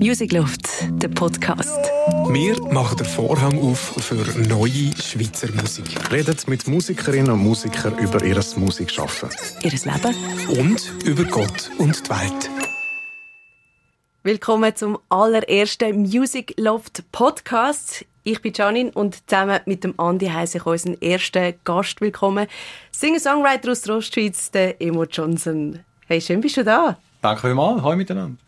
Music Loft, der Podcast. Wir machen den Vorhang auf für neue Schweizer Musik. Redet mit Musikerinnen und Musikern über ihr Musikschaffen. Ihr Leben. Und über Gott und die Welt. Willkommen zum allerersten Music Loft Podcast. Ich bin Janine und zusammen mit dem Andi heiße ich unseren ersten Gast willkommen. Singer-Songwriter aus der Ostschweiz, der Emo Johnson. Hey, schön bist du da. Danke vielmals. Hallo miteinander.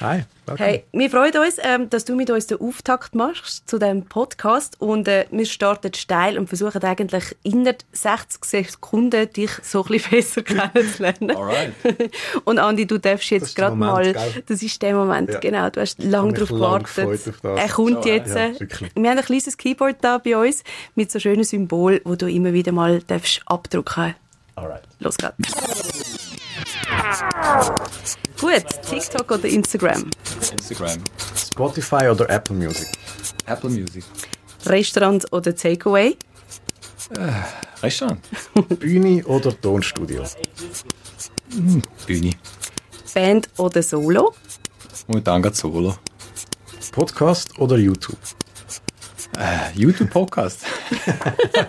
Hi. Welcome. Hey, wir freuen uns, ähm, dass du mit uns den Auftakt machst zu diesem Podcast und äh, wir starten steil und versuchen eigentlich innerhalb 60 Sekunden dich so ein bisschen besser kennenzulernen. Alright. und Andi, du darfst jetzt gerade mal, gell? das ist der Moment, Ja. genau, du hast lange darauf gewartet. Er kommt Ja, jetzt. ja, äh, wirklich. wir haben ein kleines Keyboard da bei uns mit so schönen Symbolen, wo du immer wieder mal darfst abdrucken Alright. Los geht's. Gut, TikTok oder Instagram? Instagram. Spotify oder Apple Music? Apple Music. Restaurant oder Takeaway? Restaurant. Bühne oder Tonstudio? Bühne. Band oder Solo? Momentan geht Solo. Podcast oder YouTube? Äh, YouTube-Podcast.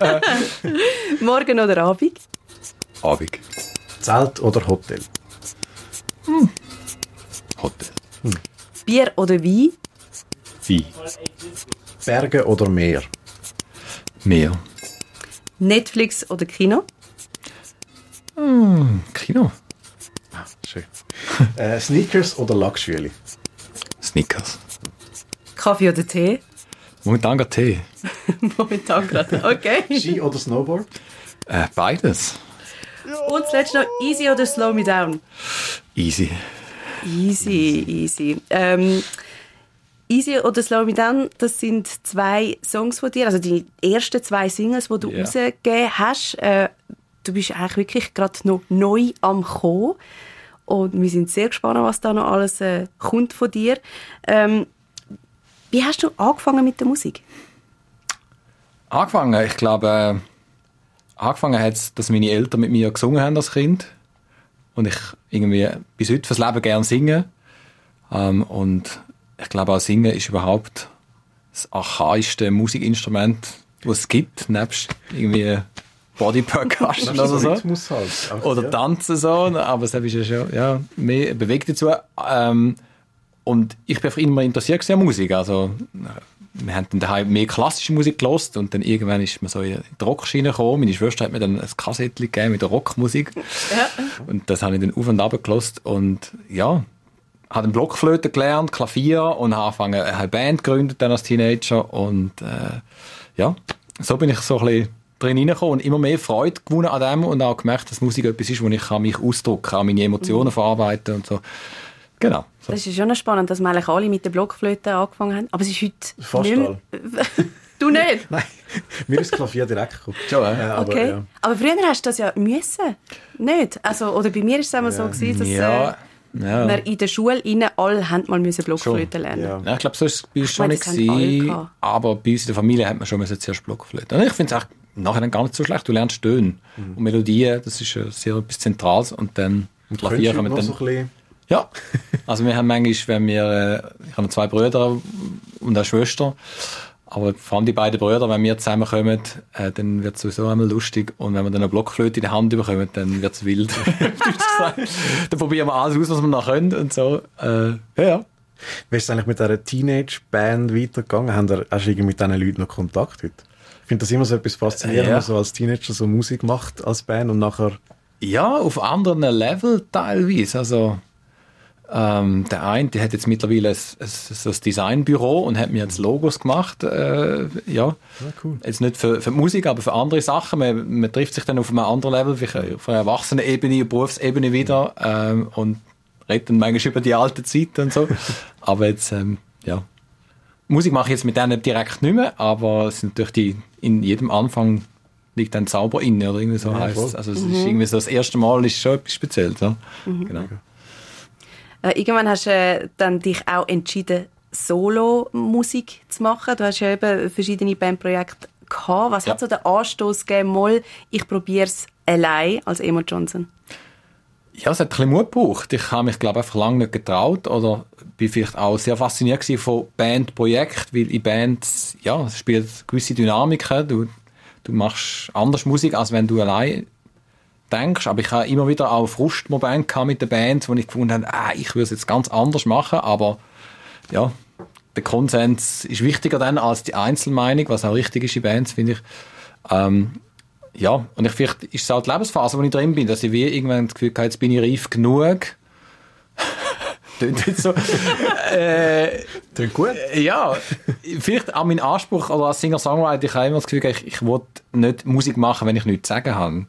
Morgen oder Abend? Abend. Zelt oder Hotel? Hotel. Bier oder Wein? Wein. Berge oder Meer? Meer. Netflix oder Kino? Kino. Schön. äh, Sneakers oder Lackschüli? Snickers. Kaffee oder Tee? Momentan geht Tee. Momentan gerade. Okay. Ski oder Snowboard? Äh, beides. Und zuletzt noch Easy oder Slow Me Down? Easy. Easy, easy. Ähm, easy oder Slow Me Down, das sind zwei Songs von dir, also die ersten zwei Singles, die du Ja. rausgegeben hast. Äh, du bist eigentlich wirklich gerade noch neu am Kommen. Und wir sind sehr gespannt, was da noch alles äh, kommt von dir. Ähm, wie hast du angefangen mit der Musik? Angefangen, ich glaube, äh, angefangen hat es, dass meine Eltern mit mir gesungen haben als Kind. Und ich irgendwie bis heute fürs Leben gerne singe. Ähm, und ich glaube auch Singen ist überhaupt das archaischste Musikinstrument, das es gibt, nebst irgendwie Body Percussion oder so. Halt. Auch, Oder ja. tanzen so, aber das ist ja schon ja, mehr bewegt dazu. Ähm, und ich bin einfach immer interessiert an Musik. Also, wir haben dann daheim mehr klassische Musik gelost und dann irgendwann ist man so in die Rockschiene gekommen. Meine Schwester hat mir dann ein Kassettchen gegeben mit der Rockmusik. Und das habe ich dann auf und ab gelost und ja, habe dann Blockflöte gelernt, Klavier und habe angefangen, eine Band gegründet dann als Teenager und äh, ja, so bin ich so ein bisschen drin reingekommen und immer mehr Freude gewonnen an dem und auch gemerkt, dass Musik etwas ist, wo ich kann mich ausdrücken kann, meine Emotionen verarbeiten und so. Genau. So. Das ist schon spannend, dass wir eigentlich alle mit der Blockflöte angefangen haben. Aber es ist heute Fast nicht mehr- Du nicht? Nein, mir ist das Klavier direkt gekommen. Schon, äh? Äh, aber, Okay. ja. Aber früher hast du das ja müssen. Nicht? Also, oder bei mir ist es immer so gewesen, dass Ja, äh, ja. wir in der Schule innen alle haben mal müssen Blockflöte lernen. Ja. Ja, ich glaube, so ist es bei uns schon meine, nicht aber bei uns in der Familie hat man schon müssen zuerst Blockflöte. Und ich finde es auch nachher gar nicht so schlecht. Du lernst Töne und Melodien, das ist ja sehr etwas Zentrales und dann Und Klavier kann man dann... so ein bisschen... Ja, also wir haben manchmal, wenn wir, äh, ich habe zwei Brüder und eine Schwester, aber vor allem die beiden Brüder, wenn wir zusammenkommen, äh, dann wird es sowieso einmal lustig und wenn wir dann eine Blockflöte in die Hand bekommen, dann wird es wild. dann probieren wir alles aus, was wir noch können und so. Äh, ja, ja. Wie ist es eigentlich mit dieser Teenage-Band weitergegangen? Haben ihr- Hast du irgendwie mit diesen Leuten noch Kontakt heute? Ich finde das immer so etwas faszinierend, Ja. wenn man so als Teenager so Musik macht als Band und nachher... Ja, auf anderen Level teilweise. Also, ähm, der eine, der hat jetzt mittlerweile ein, ein, so ein Designbüro und hat mir jetzt Logos gemacht. Äh, ja, cool. jetzt nicht für, für die Musik, aber für andere Sachen. Man, man trifft sich dann auf einem anderen Level, wie auf einer Erwachsenenebene, Berufsebene wieder ähm, und redet dann manchmal über die alte Zeit und so. aber jetzt, ähm, ja. Musik mache ich jetzt mit denen direkt nicht mehr, aber es ist natürlich die, in jedem Anfang liegt ein Zauber inne oder irgendwie so Ja, heißt es. Also es ist irgendwie so das erste Mal ist schon etwas Spezielles. Ja? Genau. Äh, irgendwann hast du äh, dann dich auch entschieden, Solo-Musik zu machen. Du hast ja eben verschiedene Bandprojekte gehabt. Was Ja. hat so den Anstoß gegeben, mal, ich probiere es allein als Emo Johnson? Ja, es hat ein bisschen Mut gebraucht. Ich habe mich, glaube ich, einfach lange nicht getraut oder bin vielleicht auch sehr fasziniert von Bandprojekten, weil in Bands, ja, es spielt gewisse Dynamiken. Du, du machst anders Musik, als wenn du allein denkst. Aber ich habe immer wieder auch Frustmomente mit den Bands, wo ich gefunden habe, ah, ich würde es jetzt ganz anders machen, aber ja, der Konsens ist wichtiger dann als die Einzelmeinung, was auch richtig ist in Bands, finde ich. Ähm, ja, und ich vielleicht ist es auch die Lebensphase, wo ich drin bin, dass ich wie irgendwann das Gefühl habe, jetzt bin ich reif genug. Klingt nicht so. äh, gut. ja, vielleicht auch mein Anspruch oder als Singer-Songwriter, ich habe immer das Gefühl, ich, ich will nicht Musik machen, wenn ich nichts zu sagen habe.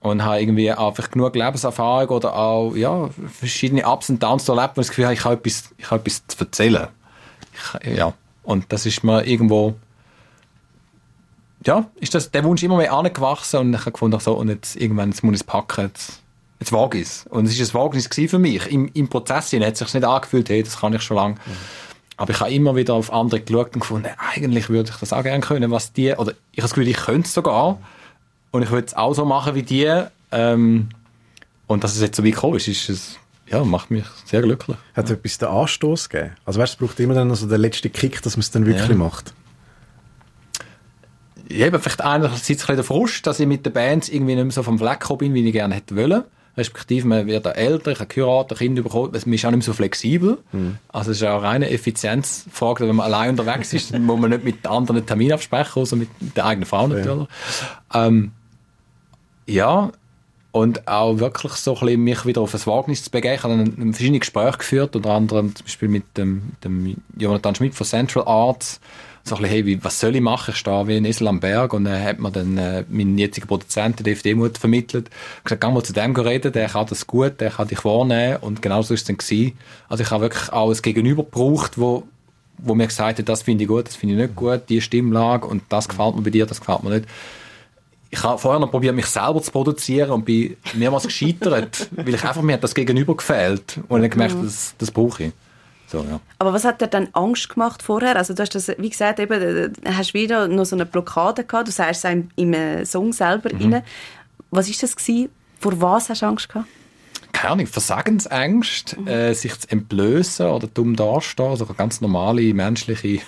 Und habe irgendwie einfach genug Lebenserfahrung oder auch, ja, verschiedene Ups und Downs erlebt, wo ich das Gefühl habe, ich habe etwas, ich habe etwas zu erzählen. Ich, ja, und das ist mir irgendwo, ja, ist das, der Wunsch immer mehr angewachsen und ich habe gefunden, so, und jetzt irgendwann, jetzt muss ich es packen, jetzt, jetzt wage ich es. Und es ist ein Wagnis für mich. Im, im Prozess hin hat es sich nicht angefühlt, hey, das kann ich schon lange. Aber ich habe immer wieder auf andere geschaut und gefunden, eigentlich würde ich das auch gerne können, was die, oder ich habe das Gefühl, ich könnte es sogar. Und ich würde es auch so machen wie die. Ähm, und dass es jetzt so weit gekommen ist, ist es, ja, macht mich sehr glücklich. Hat etwas den Anstoß gegeben? Also weißt, es braucht immer dann so den letzten Kick, dass man es dann wirklich Ja. macht. Ich habe vielleicht einerseits ein bisschen der Frust, dass ich mit den Bands irgendwie nicht mehr so vom Fleck gekommen bin, wie ich gerne hätte wollen. Respektive, man wird älter, ich habe geheiratet, Kinder bekommen, man ist auch nicht mehr so flexibel. Also es ist auch eine reine Effizienzfrage, wenn man allein unterwegs ist, muss man nicht mit anderen Termin absprechen, außer mit der eigenen Frau natürlich. Ähm, ja, und auch wirklich so ein bisschen mich wieder auf ein Wagnis zu begeben. Ich habe dann verschiedene Gespräche geführt, unter anderem zum Beispiel mit dem, dem Jonathan Schmidt von Central Arts. So ein bisschen, hey, wie, was soll ich machen? Ich stehe wie ein Esel am Berg und dann hat mir dann äh, mein jetziger Produzent, der Dave Demuth, vermittelt. Ich gesagt, geh mal zu dem reden, der kann das gut, der kann dich wahrnehmen und genau so ist es dann gewesen. Also ich habe wirklich auch ein Gegenüber gebraucht, wo wo mir gesagt hat, das finde ich gut, das finde ich nicht gut, die Stimmlage und das gefällt mir bei dir, das gefällt mir nicht ich habe vorher noch probiert, mich selber zu produzieren und bin mehrmals gescheitert, weil ich einfach, mir hat das Gegenüber gefehlt. Und dann gemerkt, das, das brauche ich. So, ja. Aber was hat dir dann Angst gemacht vorher? Also du hast das, wie gesagt, eben, äh, hast wieder noch so eine Blockade gehabt. Du sagst es im, im äh, Song selber rein. Was ist das gewesen? Vor was hast du Angst gehabt? Keine Ahnung, Versagensängst, äh, sich zu entblößen oder dumm dastehen, also ganz normale menschliche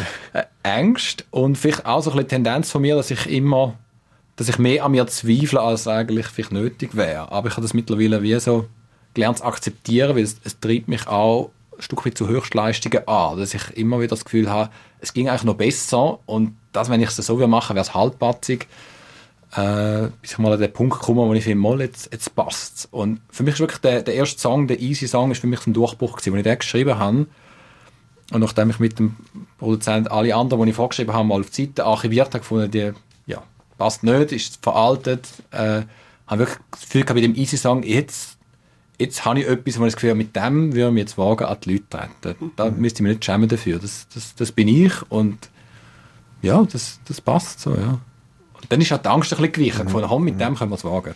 Ängste und vielleicht auch so ein bisschen Tendenz von mir, dass ich immer, dass ich mehr an mir zweifle, als eigentlich vielleicht nötig wäre. Aber ich habe das mittlerweile wie so gelernt zu akzeptieren, weil es, es treibt mich auch ein Stück weit zu Höchstleistungen an, dass ich immer wieder das Gefühl habe, es ging eigentlich noch besser und das, wenn ich es so machen wäre es halbpatzig äh, bis ich mal an den Punkt komme, wo ich finde, mal, jetzt, jetzt passt Und für mich ist wirklich der, der erste Song, der Easy Song, ist für mich ein Durchbruch gewesen, als ich den geschrieben habe. Und nachdem ich mit dem Produzent alle anderen, die ich vorgeschrieben habe, mal auf die Seite archiviert habe, gefunden, die, passt nicht, ist veraltet, äh, habe wirklich das Gefühl bei dem Easy Song, jetzt, jetzt habe ich etwas, wo ich das Gefühl habe, mit dem würde ich jetzt wagen, an die Leute treten. Da müsste ich mich nicht schämen dafür. Das, das, das bin ich und ja, das, das passt so, ja. Und dann ist halt die Angst ein bisschen gewichen. Gefunden, komm, mit dem können wir es wagen.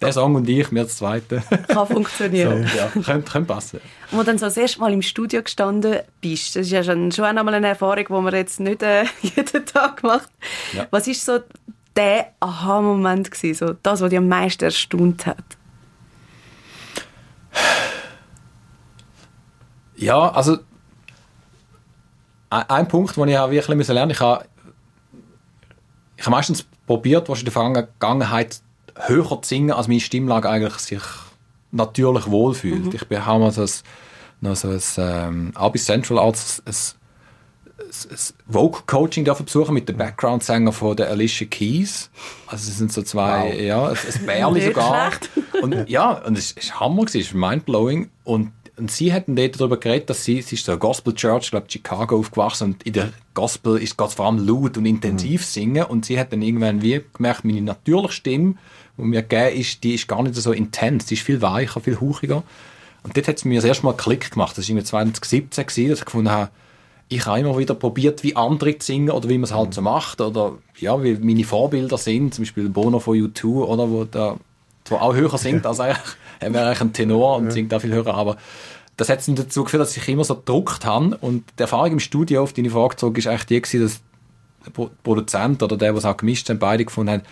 Der Song und ich, wir das zweite. Kann funktionieren. ja, könnte, könnte passen. Und wo dann so das erste Mal im Studio gestanden bist, das ist ja schon, schon einmal eine Erfahrung, die man jetzt nicht äh, jeden Tag macht. Ja. Was ist so der Aha-Moment gewesen, so das, was dich am meisten erstaunt hat? Ja, also ein, Punkt, den ich auch wirklich lernen ich habe, ich habe meistens probiert, was in der Vergangenheit höher zu singen, als meine Stimmlage eigentlich sich natürlich wohlfühlt. Ich bin- habe mal so ein, noch so ein, ähm, auch bei Central Arts ein Vocal Coaching dürfen besuchen mit dem Background-Sänger von der Alicia Keys. Also es sind so zwei, ja, ein, Bärli sogar. schlecht. Und ja, und es ist Hammer gewesen, es ist mindblowing. Und, und sie hatten dort darüber geredet, dass sie, sie ist so eine Gospel Church, ich glaube Chicago aufgewachsen und in der Gospel ist Gott vor allem laut und intensiv singen und sie hat dann irgendwann wie gemerkt, meine natürliche Stimme, die mir gegeben ist, die ist gar nicht so intens, die ist viel weicher, viel hauchiger. Und dort hat es mir das erste Mal Klick gemacht, das war irgendwie 2017 gewesen, dass ich gefunden habe, ich habe immer wieder probiert, wie andere zu singen oder wie man es halt so macht oder ja, wie meine Vorbilder sind, zum Beispiel Bono von U2 oder wo der zwar auch höher singt als eigentlich, er wäre eigentlich ein Tenor und singt auch viel höher, aber das hat dazu geführt, dass ich immer so gedruckt habe und die Erfahrung im Studio, auf die ich vorgezogen ist eigentlich die gewesen, dass der Pro- Produzent oder der, der es auch gemischt hat, beide gefunden haben,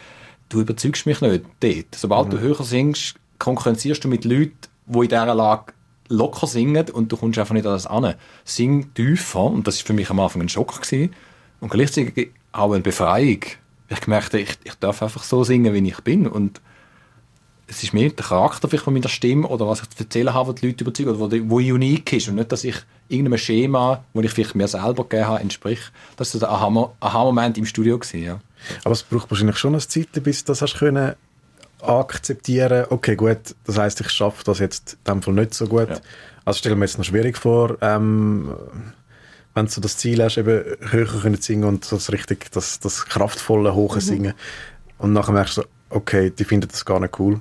du überzeugst mich nicht dort. Sobald du höher singst, konkurrenzierst du mit Leuten, die in dieser Lage locker singen und du kommst einfach nicht an das an. Sing tiefer, und das war für mich am Anfang ein Schock. Gewesen, und gleichzeitig auch eine Befreiung. Ich gemerkt, ich, ich darf einfach so singen, wie ich bin. Und es ist mehr der Charakter von meiner Stimme oder was ich zu erzählen habe, die Leute überzeugt oder wo, wo unique ist und nicht, dass ich irgendeinem Schema, das ich vielleicht mir selber gegeben habe, entspricht. Das war so der Aha-Moment im Studio. Gewesen, ja. Aber es braucht wahrscheinlich schon eine Zeit, bis du das hast können akzeptieren, okay, gut, das heißt, ich schaffe das jetzt in dem Fall nicht so gut. Ja. Also stelle mir jetzt noch schwierig vor, ähm, wenn du das Ziel hast, eben höher können singen und das richtig, das, das kraftvolle, hohe mhm. Singen. Und nachher merkst du, okay, die finden das gar nicht cool.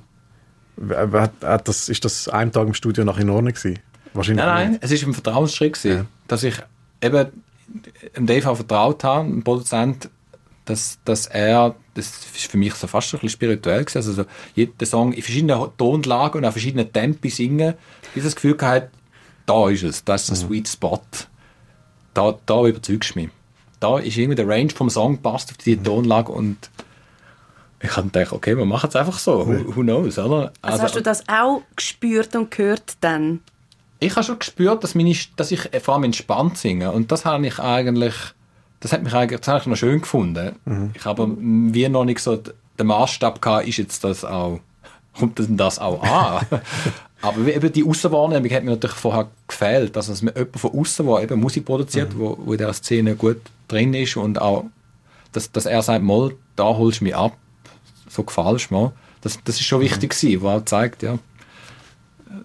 Hat das, ist das einen Tag im Studio nach in Ordnung gewesen? Wahrscheinlich nein, nein, es ist ein Vertrauensschritt gewesen, ja. dass ich eben dem Dave auch vertraut habe, dem Produzent, dass, dass er, das ist für mich so fast ein bisschen spirituell gewesen, also so jeden Song in verschiedenen Tonlagen und auf verschiedenen Tempi singen, bis das Gefühl gehabt, da ist es, das ist der mhm. Sweet Spot. Da, da überzeugst du mich. Da ist irgendwie der Range vom Song passt auf diese mhm. Tonlage und ich habe gedacht, okay, wir machen es einfach so. Who, who knows, oder? Also, also, hast du das auch gespürt und gehört dann? Ich habe schon gespürt, dass, meine, dass ich vor allem entspannt singe. Und das habe ich eigentlich, das hat mich eigentlich, das habe ich noch schön gefunden. Mhm. Ich habe wie noch nicht so den Maßstab gehabt, ist jetzt das auch, kommt denn das auch an? Aber eben die Aussenwahrnehmung hat mir natürlich vorher gefehlt, dass es mir jemand von außen, der eben Musik produziert, mhm. wo, wo in dieser Szene gut drin ist und auch, dass, dass er sagt, mal, da holst du mich ab, so gefällst mir. Das, das ist schon wichtig mhm. gewesen, wo auch zeigt, ja,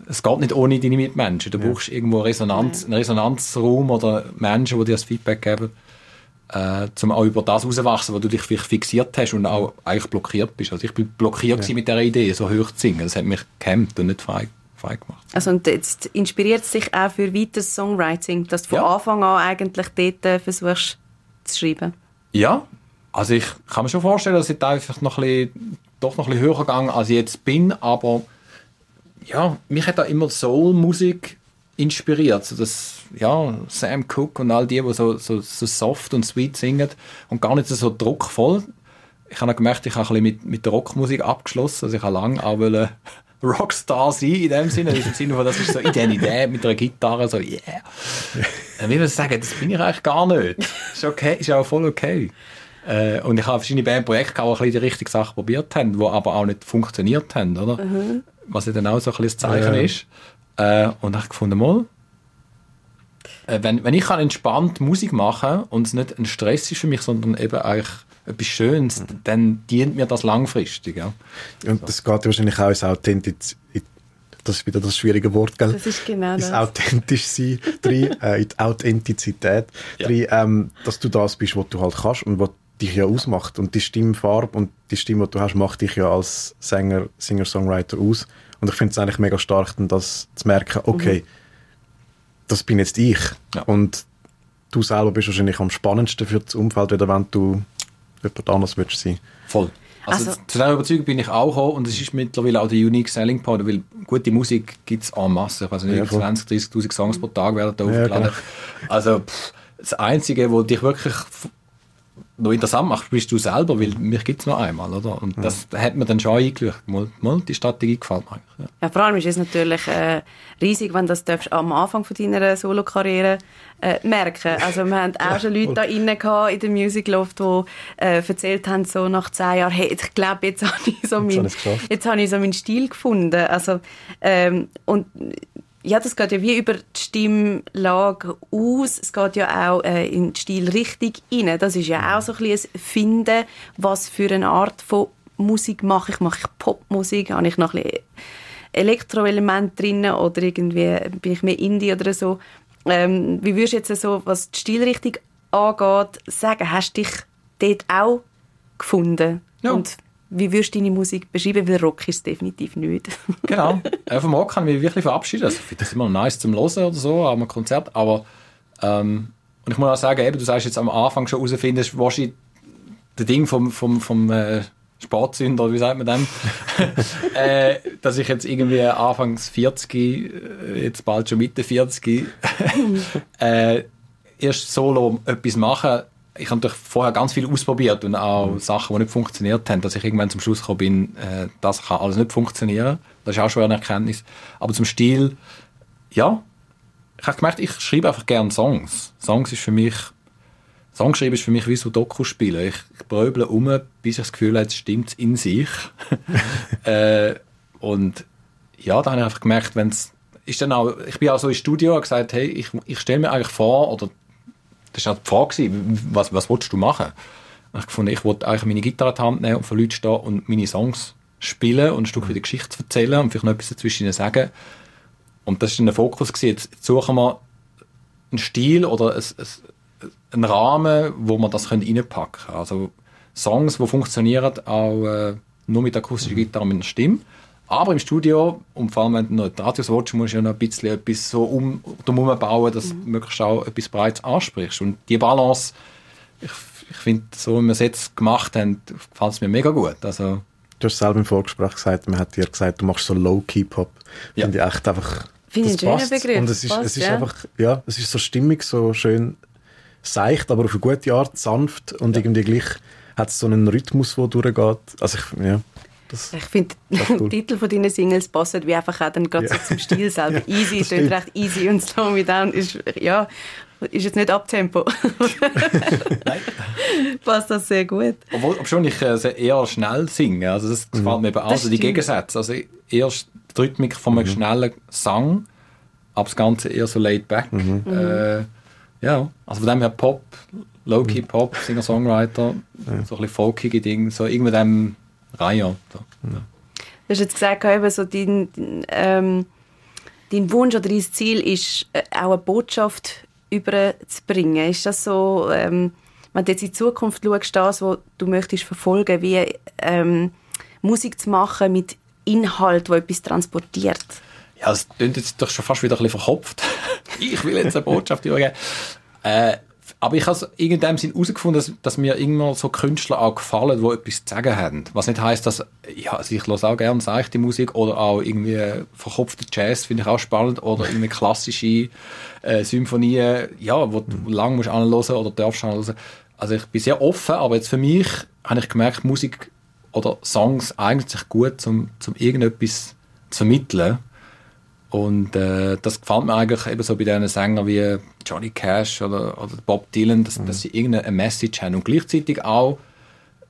es geht nicht ohne deine Mitmenschen. Du ja. brauchst irgendwo Resonanz, einen Resonanzraum oder Menschen, die dir das Feedback geben, äh, um auch über das herauszuwachsen, wo du dich vielleicht fixiert hast und auch eigentlich blockiert bist. Also ich bin blockiert ja. mit der Idee, so hoch zu singen. Das hat mich gehemmt und nicht frei, frei gemacht. Also und jetzt inspiriert es dich auch für weiteres Songwriting, dass du von ja. Anfang an eigentlich dort äh, versuchst zu schreiben? Ja, also ich kann mir schon vorstellen, dass ich einfach noch ein bisschen, doch noch ein bisschen höher gegangen als ich jetzt bin, aber ja, mich hat da immer Soul-Musik inspiriert. So das, ja, Sam Cooke und all die, die so, so, so soft und sweet singen und gar nicht so druckvoll. Ich habe gemerkt, ich habe ein bisschen mit, mit der Rockmusik abgeschlossen. Also ich habe lange auch wollen Rockstar sein in dem Sinne. In dem Sinne von, das ist so Identität mit einer Gitarre, so yeah. Dann will man sagen, das bin ich eigentlich gar nicht. Ist okay, ist auch voll okay. Äh, und ich habe verschiedene Bandprojekte, die ein bisschen die richtige Sache probiert haben, die aber auch nicht funktioniert haben, oder? Mhm was ja dann auch so ein bisschen das Zeichen ja. ist. Äh, und ich gefunden, mal, wenn, wenn ich kann entspannt Musik machen und es nicht ein Stress ist für mich, sondern eben eigentlich etwas Schönes, mhm. dann dient mir das langfristig. Ja. Und das geht wahrscheinlich auch ins Authentiz das ist wieder das schwierige Wort, gell? Das ist genau das. authentisch sein drin, äh, in die Authentizität ja. drin, ähm, dass du das bist, was du halt kannst und was dich ja ausmacht. Und die Stimmfarbe und die Stimme, die du hast, macht dich ja als Sänger, Singer-Songwriter aus. Und ich finde es eigentlich mega stark, das zu merken, okay, mhm. Das bin jetzt ich. Ja. Und du selber bist wahrscheinlich am spannendsten für das Umfeld, wieder wenn du jemand anders willst sein. Voll. Also, also, zu dieser Überzeugung bin ich auch gekommen und es ist mittlerweile auch der Unique Selling Point, weil gute Musik gibt es en masse. Ich weiß nicht, ja, 20, 30'000 Songs pro Tag werden da ja, aufgeladen. Genau. Also pff, das Einzige, wo dich wirklich noch interessant macht, bist du selber, weil mich gibt es noch einmal, oder? Und das ja. hat mir dann schon eingeleuchtet. Mal, mal, die Strategie gefällt mir eigentlich. Ja. ja. vor allem ist es natürlich äh, riesig, wenn das darfst am Anfang von deiner Solo-Karriere äh, merken. Also wir haben auch schon Leute da innen in der Music Loft, die äh, erzählt haben, so nach zehn Jahren, hey, ich glaube, jetzt habe ich so meinen, jetzt habe ich so meinen Stil gefunden. Also, ähm, und ja, das geht ja wie über die Stimmlage aus. Es geht ja auch äh, in die Stilrichtung rein. Das ist ja auch so ein bisschen ein Finden, was für eine Art von Musik mache ich. Mache ich Popmusik? Habe ich noch ein bisschen Elektroelement drin oder irgendwie bin ich mehr Indie oder so? Ähm, wie würdest du jetzt so, was die Stilrichtung angeht, sagen? Hast du dich dort auch gefunden? Ja. Und wie würdest du deine Musik beschreiben? Weil Rock ist es definitiv nicht. genau. Äh, vom Rock kann ich mich wirklich verabschieden. Also, ich finde das immer nice zum Hören oder so, an einem Konzert. Aber, ähm, und ich muss auch sagen, eben, du sagst jetzt am Anfang schon herausfinden, wahrscheinlich das Ding vom, vom, vom äh, Sportsünder, wie sagt man dem? äh, dass ich jetzt irgendwie anfangs 40, äh, jetzt bald schon Mitte 40, äh, erst solo etwas mache, ich habe natürlich vorher ganz viel ausprobiert und auch Sachen, die nicht funktioniert haben, dass ich irgendwann zum Schluss gekommen bin, äh, das kann alles nicht funktionieren. Das ist auch schon eine Erkenntnis. Aber zum Stil, ja, ich habe gemerkt, ich schreibe einfach gerne Songs. Songs ist für mich, Songschreiben ist für mich wie so Doku spielen. Ich, bröble um, bis ich das Gefühl habe, es stimmt in sich. äh, und ja, da habe ich einfach gemerkt, wenn es ist dann auch, ich bin auch so ins Studio und gesagt, hey, ich, ich stelle mir eigentlich vor, oder das war auch die Frage, was, was willst du machen? Ich gefunden, ich wollte eigentlich meine Gitarre in die Hand nehmen und vor Leuten stehen und meine Songs spielen und ein Stück die Geschichte erzählen und vielleicht noch etwas dazwischen sagen. Und das war der Fokus. Jetzt suchen wir einen Stil oder ein, ein, einen Rahmen, wo man das reinpacken können. Also Songs, die funktionieren auch äh, nur mit akustischer Gitarre und mit einer Stimme. Aber im Studio, und vor allem wenn du noch die Radios willst, musst du ja noch ein bisschen etwas so um, drumherum bauen, dass mhm. du möglichst auch etwas Breites ansprichst. Und die Balance, ich, ich finde, so wie wir es jetzt gemacht haben, gefällt es mir mega gut. Also, du hast selber im Vorgespräch gesagt, man hat dir gesagt, du machst so Low-Key-Pop. Ja. Finde ich echt einfach... Finde ich einen schönen Begriff. Und es ist, passt, es ist ja. einfach, ja, es ist so stimmig, so schön seicht, aber auf eine gute Art, sanft und ja. irgendwie gleich hat es so einen Rhythmus, der durchgeht. Also ich, ja. Das, ich finde, der Titel von deinen Singles passt wie einfach auch dann gerade ja. so zum Stil selber. Ja, easy, ist recht easy und Slow Me Down ist, ja, ist jetzt nicht Abtempo. Nein. Passt das sehr gut. Obwohl, obwohl ich äh, eher schnell singe, also das gefällt mhm. mir eben auch, also die Gegensätze. Also erst die Rhythmik von einem mhm. schnellen Sang, aber das Ganze eher so laid back. Mhm. Äh, ja, also von dem her Pop, Low-Key Pop, Singer-Songwriter, ja. so ein bisschen folkige Dinge, so irgendwann Reihe. So. Ja. Du hast jetzt gesagt, eben so dein, ähm, dein Wunsch oder dein Ziel ist, äh, auch eine Botschaft überzubringen. Ist das so, ähm, wenn du jetzt in die Zukunft schaust, das, was du möchtest verfolgen, wie ähm, Musik zu machen mit Inhalt, wo etwas transportiert? Ja, es klingt jetzt doch schon fast wieder ein bisschen verkopft. ich will jetzt eine Botschaft übergeben. Äh, aber ich habe in dem Sinn herausgefunden, dass, dass, mir irgendwann so Künstler auch gefallen, die etwas zu sagen haben. Was nicht heisst, dass ja, also ich höre auch gerne seichte Musik oder auch irgendwie verkopfte Jazz, finde ich auch spannend, oder irgendwie klassische äh, Symphonien, ja, wo du lang musst anhören oder darfst anhören. Also ich bin sehr offen, aber jetzt für mich habe ich gemerkt, Musik oder Songs eignet sich gut, um, um irgendetwas zu vermitteln. Und äh, das gefällt mir eigentlich eben so bei diesen Sängern wie Johnny Cash oder, oder Bob Dylan, dass, mhm. dass sie irgendeine Message haben. Und gleichzeitig auch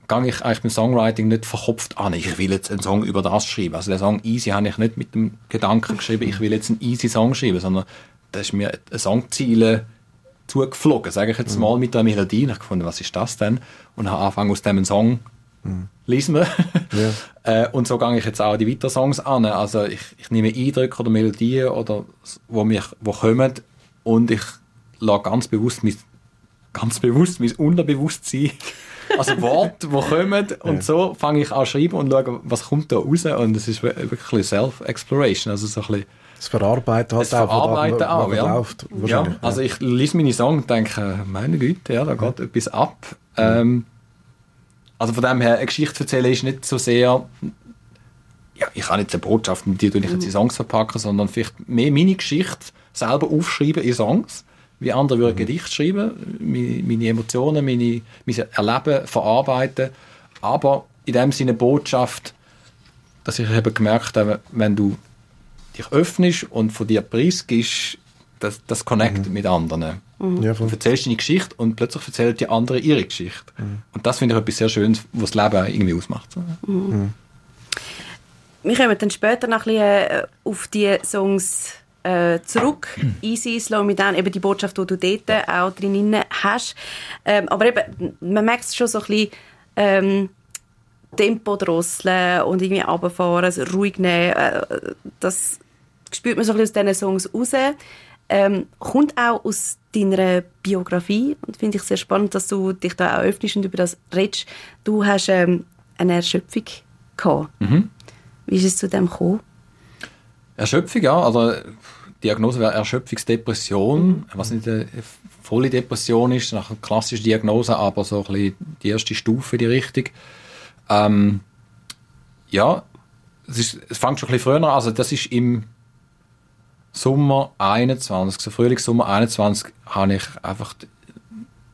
gehe ich eigentlich beim Songwriting nicht verkopft an. Ich will jetzt einen Song über das schreiben. Also den Song Easy habe ich nicht mit dem Gedanken geschrieben, ich will jetzt einen easy Song schreiben, sondern da ist mir ein Songziele zugeflogen, sage ich jetzt mhm. mal, mit der Melodie. Ich gefunden, was ist das denn? Und habe angefangen aus dem Song mhm. Lesen wir. Ja. äh, und so gehe ich jetzt auch die weiteren Songs an. Also ich, ich nehme Eindrücke oder Melodien, oder, wo, mich, wo kommen und ich lasse ganz bewusst mein, ganz bewusst mein Unterbewusstsein also Worte, die kommen und ja. so fange ich an zu schreiben und schaue, was kommt da raus und es ist wirklich Self-Exploration, also so ein bisschen das Verarbeiten halt das auch, Verarbeiten auch, auch ja. Läuft, ja. Also ich lese meine Songs und denke, meine Güte, ja, da geht ja. etwas ab. Ähm, also von dem her, eine Geschichte erzählen ist nicht so sehr, ja, ich kann nicht eine Botschaft mit dir ich jetzt in Songs verpacken, sondern vielleicht mehr meine Geschichte selber aufschreiben in Songs, wie andere würden mhm. Gedicht schreiben, meine, meine Emotionen, meine, mein Erleben verarbeiten, aber in dem Sinne Botschaft, dass ich eben gemerkt habe, wenn du dich öffnest und von dir preisgibst, das, das connectet mhm. mit anderen. Mhm. Ja, du erzählst deine Geschichte und plötzlich erzählen die anderen ihre Geschichte. Mhm. Und das finde ich etwas sehr Schönes, was das Leben irgendwie ausmacht. Mhm. mhm. Wir kommen dann später noch ein bisschen äh, auf die Songs äh, zurück. Easy, Slow Me Down, eben die Botschaft, die du dort ja. auch drin hast. Ähm, aber eben, man merkt es schon so ein bisschen, ähm, Tempo drosseln und irgendwie runterfahren, also ruhig nehmen, äh, das spürt man so ein bisschen aus diesen Songs raus ähm, kommt auch aus deiner Biografie und finde ich sehr spannend, dass du dich da auch öffnest und über das redest. Du hast ähm, eine Erschöpfung gehabt. Mhm. Wie ist es zu dem gekommen? Erschöpfung, ja. Also, die Diagnose wäre Erschöpfungsdepression, mhm. was nicht eine volle Depression ist, nach klassischen Diagnose, aber so ein bisschen die erste Stufe in die Richtung. Ähm, ja, es, ist, es fängt schon ein bisschen früher an. Also, das ist im Sommer 21, so Frühling, Sommer 21, habe ich einfach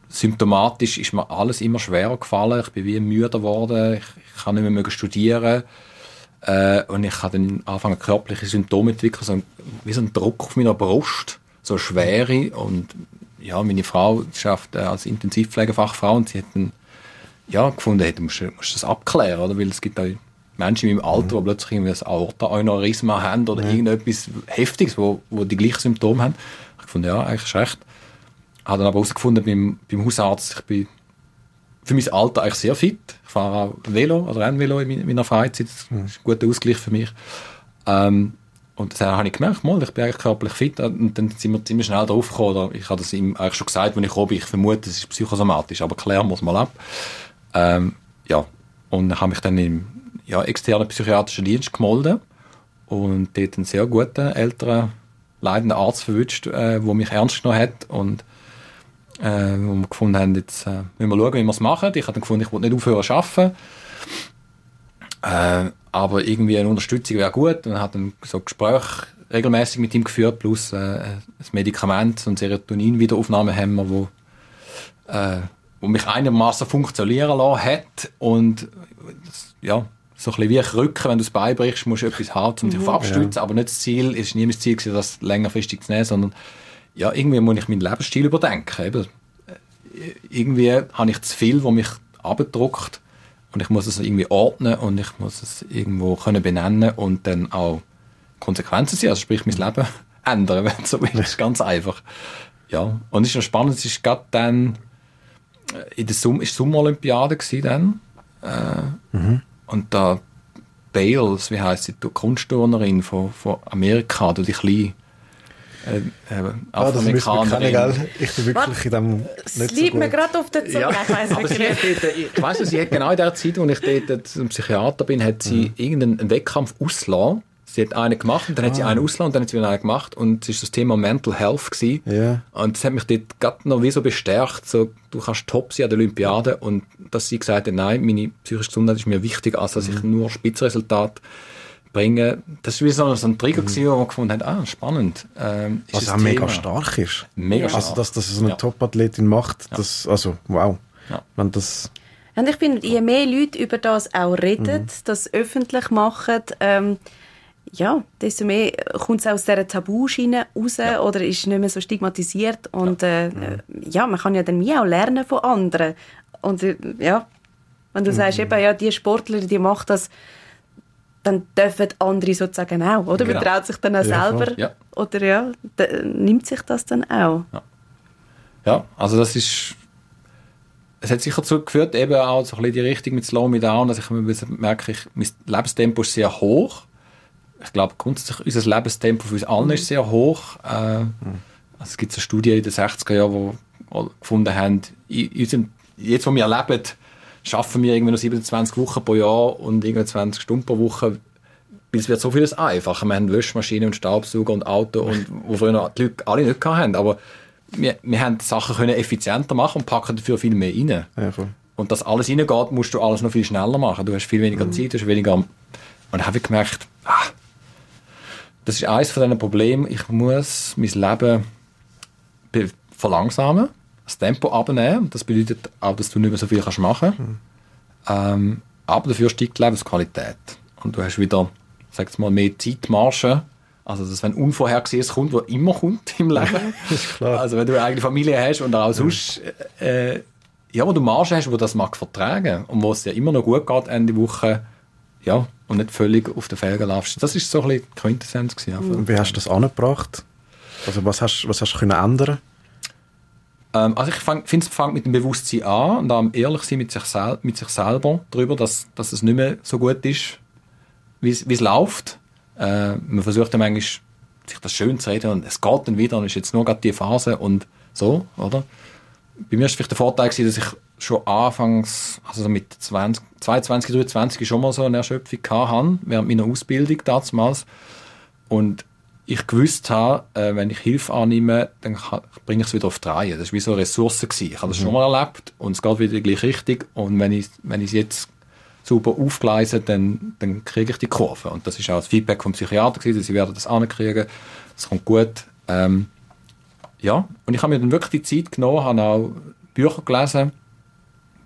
symptomatisch ist mir alles immer schwerer gefallen. Ich bin wie müder geworden. Ich, ich kann nicht mehr studieren. Äh, und ich habe dann angefangen, körperliche Symptome zu entwickeln, so ein, wie so ein Druck auf meiner Brust, so Schwere. Und ja, meine Frau schafft äh, als Intensivpflegefachfrau und sie hat dann ja, gefunden, hey, du musst, musst das abklären, oder? Weil es gibt auch Menschen in meinem Alter, die plötzlich irgendwie ein Aorta-Aneurysma haben oder irgendetwas Heftiges, wo, wo die gleichen Symptome haben. Ich fand, ja, eigentlich ist recht. Habe dann aber herausgefunden beim, beim Hausarzt, ich bin für mein Alter eigentlich sehr fit. Ich fahre auch Velo, also Rennvelo in meiner Freizeit. Das ist ein guter Ausgleich für mich. Ähm, und das habe ich gemerkt, mal, ich bin eigentlich körperlich fit. Und dann sind wir ziemlich schnell drauf gekommen. Oder ich habe das ihm eigentlich schon gesagt, als ich bin. Ich vermute, das ist psychosomatisch, aber klären muss mal ab. Ähm, ja, und habe mich dann im ja, externen psychiatrischen Dienst gemeldet und dort einen sehr guten, älteren, leidenden Arzt verwünscht, äh, der mich ernst genommen hat und äh, wo wir gefunden haben, jetzt äh, müssen wir schauen, wie wir es machen. Ich habe dann gefunden, ich wollte nicht aufhören zu arbeiten. Äh, aber irgendwie eine Unterstützung wäre gut und hat dann so Gespräche regelmäßig mit ihm geführt, plus äh, ein Medikament, so ein Serotonin-Wiederaufnahmehemmer, wo, äh, wo mich einigermaßen funktionieren lassen hat und das, ja, so ein bisschen wie Krücken, wenn du es beibrichst, musst du etwas haben, um dich mhm. abstützen, ja. aber nicht das Ziel, es ist nie mein Ziel gewesen, das längerfristig zu nehmen, sondern ja, irgendwie muss ich meinen Lebensstil überdenken. Eben. Äh, irgendwie habe ich zu viel, was mich abdruckt und ich muss es irgendwie ordnen und ich muss es irgendwo können benennen und dann auch Konsequenzen sehen, also sprich mein Leben ändern, wenn es so ist ganz einfach. Ja, und es ist noch spannend, es ist gerade dann äh, in der Sum ist Sommerolympiade dann äh, mhm. Und da Bales, wie heißt sie, die Kunstturnerin von, von Amerika, die kleine äh, äh, ah, das müssen wir kennen, gell? Ich bin wirklich Was? in dem Es liegt so mir gerade auf der Zunge. Ja. Ich weiss aber sie hat dort, ich weiss, sie hat genau in der Zeit, als ich dort zum Psychiater bin, hat sie mhm. irgendeinen Wettkampf ausgelassen. Sie hat einen gemacht und dann ah. hat sie ah. einen ausgelassen und dann hat sie wieder einen gemacht und es war das Thema Mental Health gewesen. Yeah. Und das hat mich dort gerade noch wie so bestärkt, so, du kannst top sein an der Olympiade und dass sie gesagt hat, nein, meine psychische Gesundheit ist mir wichtiger, als dass mhm. ich nur Spitzresultate bringen. Das war wie so, so ein Trigger, mhm. wo wir gefunden haben, ah, spannend. Ähm, Was auch mega stark ist. Mega also, stark. dass das so eine ja. Top-Athletin macht, das, also, wow. Ja. Wenn das und ich finde, je mehr Leute über das auch reden, mhm. das öffentlich machen, ähm, ja, desto mehr kommt es aus dieser Tabuschiene raus ja. oder ist nicht mehr so stigmatisiert. Und ja. Äh, mhm. ja, man kann ja dann mehr auch lernen von anderen. Und äh, ja, wenn du mhm. sagst, eben, ja, die Sportler, die machen das dann dürfen andere sozusagen auch, oder? Genau. Man traut sich dann auch selber, ja. oder ja, nimmt sich das dann auch. Ja. ja, also das ist, es hat sicher dazu geführt, eben auch so ein bisschen die Richtung mit Slow Me Down, dass ich merke, ich, mein Lebenstempo ist sehr hoch. Ich glaube, grundsätzlich unser Lebenstempo für uns allen mhm. ist sehr hoch. Äh, mhm. also es gibt so Studien in den 60er Jahren, die gefunden haben, in unserem, jetzt wo wir leben, schaffen wir irgendwie noch 27 Wochen pro Jahr und irgendwie 20 Stunden pro Woche, weil es wird so vieles einfacher. Wir haben Wäschmaschine und Staubsauger und Auto und wo früher die Leute alle nicht hatten, aber wir, wir haben Sachen können effizienter machen und packen dafür viel mehr rein. Ja, und dass alles reingeht, musst du alles noch viel schneller machen. Du hast viel weniger mhm. Zeit, du hast weniger... Und dann habe ich gemerkt, ah, das ist eines von diesen Problemen. Ich muss mein Leben verlangsamen das Tempo abnehmen. Das bedeutet auch, dass du nicht mehr so viel kannst machen kannst. Mhm. Ähm, aber dafür steigt die Lebensqualität. Und du hast wieder, sag mal, mehr Zeitmarge. Also, dass wenn Unvorhergesehenes kommt, was immer kommt im Leben. Also, wenn du eine eigene Familie hast und auch sonst, äh, ja, wo du Marge hast, wo das mag vertragen und wo es ja immer noch gut geht Ende Woche, ja, und nicht völlig auf den Felgen laufst. Das ist so ein bisschen die Quintessenz gewesen. Und wie hast du das angebracht? Also, was hast, was hast du können ändern ähm, also ich finde, es fängt mit dem Bewusstsein an und am ehrlich sein mit sich, sel mit sich selber darüber, dass, dass es nicht mehr so gut ist, wie es läuft. Äh, man versucht dann manchmal, sich das schön zu reden und es geht dann wieder und ist jetzt nur gerade die Phase und so, oder? Bei mir war vielleicht der Vorteil, gewesen, dass ich schon anfangs, also mit 20, 22, 23 schon mal so eine Erschöpfung hatte, während meiner Ausbildung damals. Und ich gewusst habe, äh, wenn ich Hilfe annehme, dann bringe ich es wieder auf die Reihe. Das war wie so eine Ressource. Gewesen. Ich habe das mhm. schon mal erlebt und es geht wieder gleich richtig. Und wenn ich, wenn ich es jetzt super aufgleise, dann, dann kriege ich die Kurve. Und das ist auch das Feedback vom Psychiater gewesen, sie werden das ankriegen. Es kommt gut. Ähm, ja, und ich habe mir dann wirklich die Zeit genommen, habe auch Bücher gelesen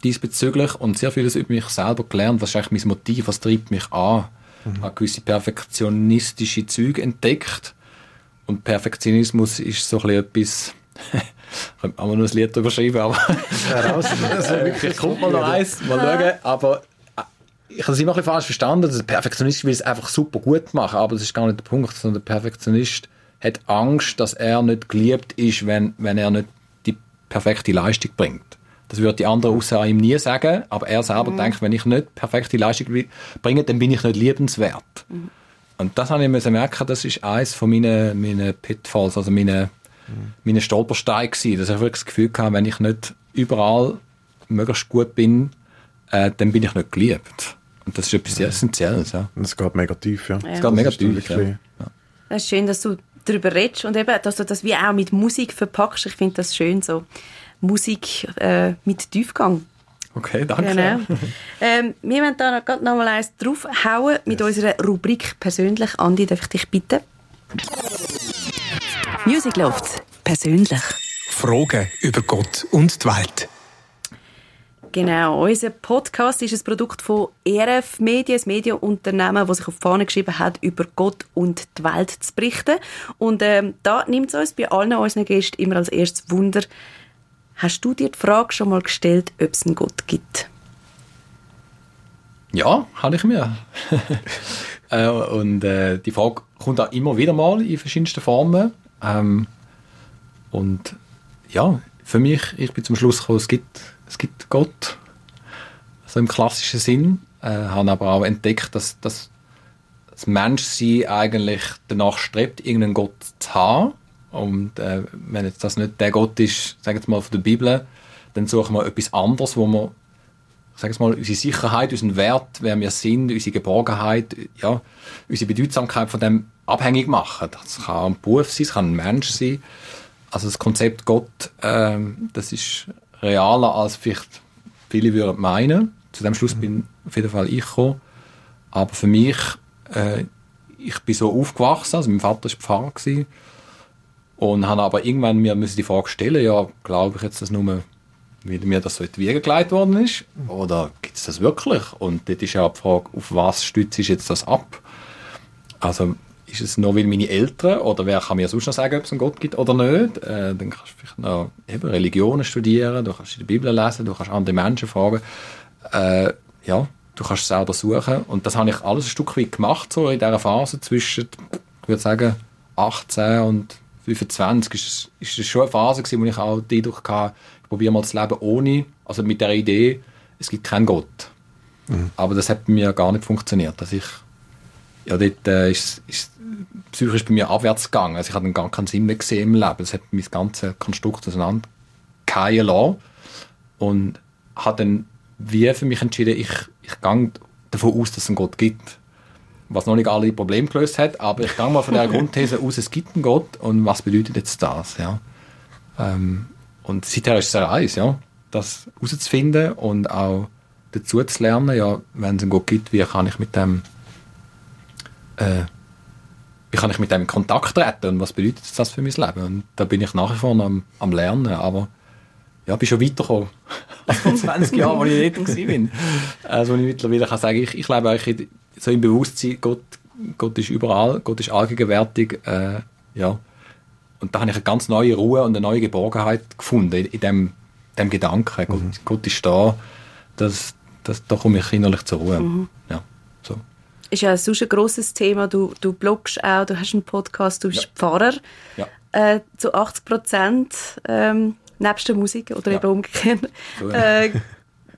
diesbezüglich und sehr vieles über mich selber gelernt. Was ist eigentlich mein Motiv? Was treibt mich an? Mhm. Habe gewisse perfektionistische Züge entdeckt. Und Perfektionismus ist so ein bisschen etwas, könnte man auch noch ein Lied drüber schreiben, aber vielleicht kommt mal noch eins, mal schauen. Aber äh, ich habe es immer ein bisschen falsch verstanden. Der Perfektionist will es einfach super gut machen, aber das ist gar nicht der Punkt, sondern der Perfektionist hat Angst, dass er nicht geliebt ist, wenn, wenn er nicht die perfekte Leistung bringt. Das würde die anderen außer ihm nie sagen, aber er selber mhm. denkt, wenn ich nicht perfekte Leistung bringe, dann bin ich nicht liebenswert. Mhm. Und das habe ich müssen merken, das ist eines von meinen, meinen Pitfalls, also meine, mhm. meine Stolpersteine gewesen, dass ich wirklich das Gefühl hatte, wenn ich nicht überall möglichst gut bin, äh, dann bin ich nicht geliebt. Und das ist etwas sehr Essentielles. Ja. Und es geht mega tief, ja. Es geht mega tief, ja. ja. Das ist schön, dass du darüber redest und eben, dass du das wie auch mit Musik verpackst. Ich finde das schön so. Musik äh, mit Tiefgang. Okay, danke. Genau. ähm, wir wollen da noch, noch mal eins draufhauen mit yes. unserer Rubrik «Persönlich». Andi, darf ich dich bitten? Music Loft. Persönlich. Fragen über Gott und die Welt. Genau, unser Podcast ist ein Produkt von ERF Medien, ein Medienunternehmen, das sich auf die Fahne geschrieben hat, über Gott und die Welt zu berichten. Und ähm, da nimmt es uns bei allen unseren Gästen immer als erstes Wunder, Hast du dir die Frage schon mal gestellt, ob es einen Gott gibt? Ja, habe ich mir. äh, und äh, die Frage kommt auch immer wieder mal in verschiedensten Formen. Ähm, und ja, für mich, ich bin zum Schluss gekommen, es gibt, es gibt Gott. So im klassischen Sinn. Äh, habe aber auch entdeckt, dass, dass das Menschsein eigentlich danach strebt, irgendeinen Gott zu haben. Und äh, wenn jetzt das nicht der Gott ist, sagen wir mal von der Bibel, dann suchen wir etwas anderes, wo wir, sagen wir mal, unsere Sicherheit, unseren Wert, wer wir sind, unsere Geborgenheit, ja, unsere Bedeutsamkeit von dem abhängig machen. Das kann ein Beruf sein, es kann ein Mensch sein. Also das Konzept Gott, äh, das ist realer als vielleicht viele würden meinen. Zu dem Schluss bin auf jeden Fall ich gekommen. Aber für mich, äh, ich bin so aufgewachsen, also mein Vater war Pfarrer und habe aber irgendwann mir die Frage stellen, ja, glaube ich jetzt, dass nur wie mir das so in die Wiege gelegt worden ist? Oder gibt es das wirklich? Und dort ist ja die Frage, auf was stützt jetzt das ab? Also ist es nur, weil meine Eltern oder wer kann mir sonst noch sagen, ob es einen Gott gibt oder nicht? Äh, dann kannst du vielleicht noch eben Religionen studieren, du kannst die Bibel lesen, du kannst andere Menschen fragen. Äh, ja, du kannst selber suchen. Und das habe ich alles ein Stück weit gemacht, so in dieser Phase zwischen, ich würde sagen, 18 und 25 ist, ist das schon eine Phase gewesen, wo ich auch den Eindruck hatte, ich probiere mal das Leben ohne, also mit der Idee, es gibt keinen Gott. Mhm. Aber das hat bei mir gar nicht funktioniert. Dass ich, ja, dort äh, ist, ist psychisch bei mir abwärts gegangen. Also ich hatte gar keinen Sinn mehr gesehen im Leben. Es hat mein ganzes Konstrukt auseinandergehen lassen. Und habe dann wie für mich entschieden, ich, ich gehe davon aus, dass es einen Gott gibt was noch nicht alle Probleme gelöst hat, aber ich gehe mal von der Grundthese aus, es gibt einen Gott und was bedeutet jetzt das, ja. Ähm, und seither ist es sehr eins, ja, das herauszufinden und auch dazu zu lernen, ja, wenn es einen Gott gibt, wie kann ich mit dem äh, wie kann ich mit dem in Kontakt treten und was bedeutet das für mein Leben? Und da bin ich nach wie vor am, am Lernen, aber ja, bin schon weitergekommen als vor 20 Jahren, als ich dort war. Also, ich mittlerweile kann sagen, ich, ich lebe eigentlich so im Bewusstsein, Gott, Gott ist überall, Gott ist allgegenwärtig, äh, ja. Und da habe ich eine ganz neue Ruhe und eine neue Geborgenheit gefunden in, in dem, dem Gedanken. Gott, mhm. Gott ist da, das, das, da komme ich innerlich zur Ruhe. Mhm. Ja, so. Ist ja sonst ein grosses Thema. Du, du bloggst auch, du hast einen Podcast, du bist ja. Pfarrer. Ja. Äh, zu 80 Prozent ähm, nebst der Musik oder ja. eben umgekehrt. So, ja. Äh,